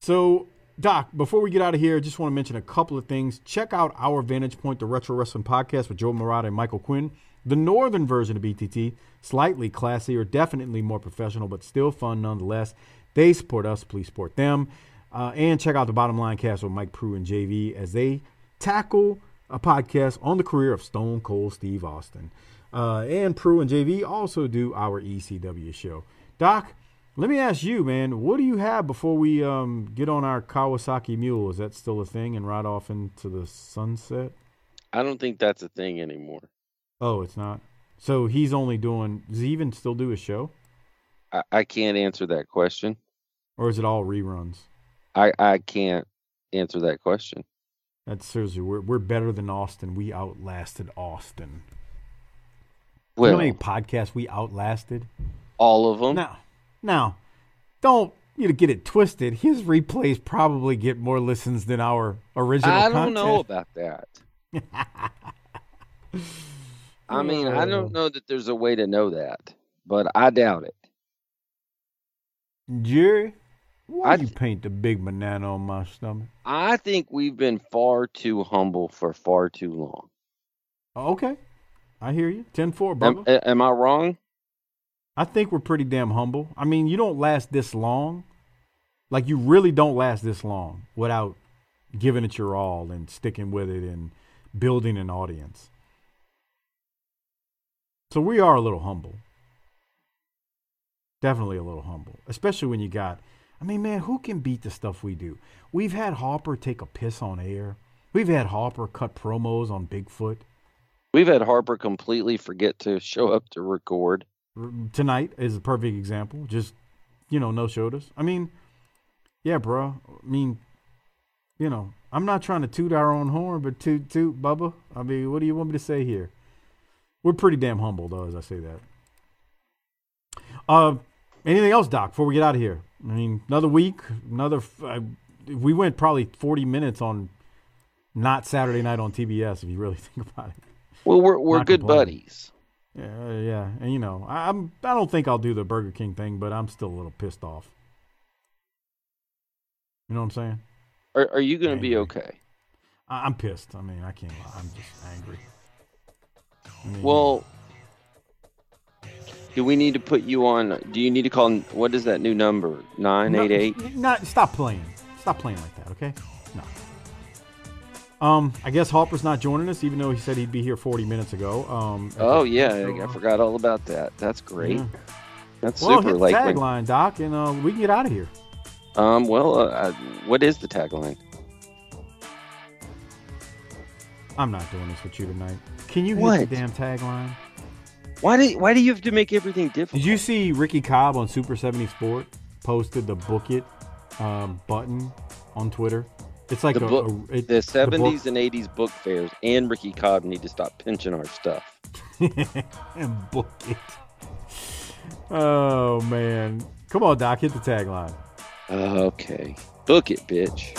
So, Doc, before we get out of here, I just want to mention a couple of things. Check out our Vantage Point, the Retro Wrestling Podcast with Joe Murata and Michael Quinn. The northern version of BTT, slightly classier, definitely more professional, but still fun nonetheless. They support us, please support them. Uh, and check out the Bottom Line Cast with Mike Prue and JV as they tackle a podcast on the career of Stone Cold Steve Austin. Uh, and Prue and JV also do our ECW show. Doc, let me ask you, man, what do you have before we um, get on our Kawasaki Mule? Is that still a thing and ride off into the sunset? I don't think that's a thing anymore. Oh, it's not. So he's only doing. Does he even still do a show? I, I can't answer that question. Or is it all reruns? I, I can't answer that question. That's seriously, we're we're better than Austin. We outlasted Austin. Well, you know how many podcasts we outlasted? All of them. Now, now, don't you know, get it twisted. His replays probably get more listens than our original. I don't know about that. I mean, I Oh. don't know that there's a way to know that, but I doubt it. Jerry, why I you paint the big banana on my stomach? I think we've been far too humble for far too long. Okay, I hear you. 10-4, Am, am I wrong? I think we're pretty damn humble. I mean, you don't last this long. Like you really don't last this long without giving it your all and sticking with it and building an audience. So we are a little humble. Definitely a little humble, especially when you got I mean, man, who can beat the stuff we do? We've had Harper take a piss on air. We've had Harper cut promos on Bigfoot. We've had Harper completely forget to show up to record. tonight is a perfect example. Just you know, no showed us. I mean, yeah, bro. I mean, you know, I'm not trying to toot our own horn, but toot toot, Bubba. I mean, what do you want me to say here? We're pretty damn humble, though, as I say that. Uh, anything else, Doc? Before we get out of here, I mean, another week, another. f- Uh, we went probably 40 minutes on not Saturday night on TBS, if you really think about it. Well, we're we're Not good complaining. buddies. Yeah, yeah, and you know, I, I'm I don't think I'll do the Burger King thing, but I'm still a little pissed off. You know what I'm saying? Are are you going to be okay? I, I'm pissed. I mean, I can't. lie. I'm just angry. I Well, do we need to put you on? Do you need to call? What is that new number? Nine eight eight. Not stop playing. Stop playing like that, okay? No. Um, I guess Harper's not joining us, even though he said he'd be here 40 minutes ago. Um, Oh yeah, I forgot all about that. That's great. Yeah. That's well, super. hit the Like, when- tagline, Doc, and uh, we can get out of here. um, well, uh, uh, what is the tagline? I'm not doing this with you tonight. Can you hit the damn tagline? Why do Why do you have to make everything difficult? Did you see Ricky Cobb on Super 70s Sports posted the book it um, button on Twitter? It's like the a, book, a- it- the book- seventies and eighties book fairs, and Ricky Cobb need to stop pinching our stuff. and book it. Oh man, come on, Doc, hit the tagline. Okay, book it, bitch.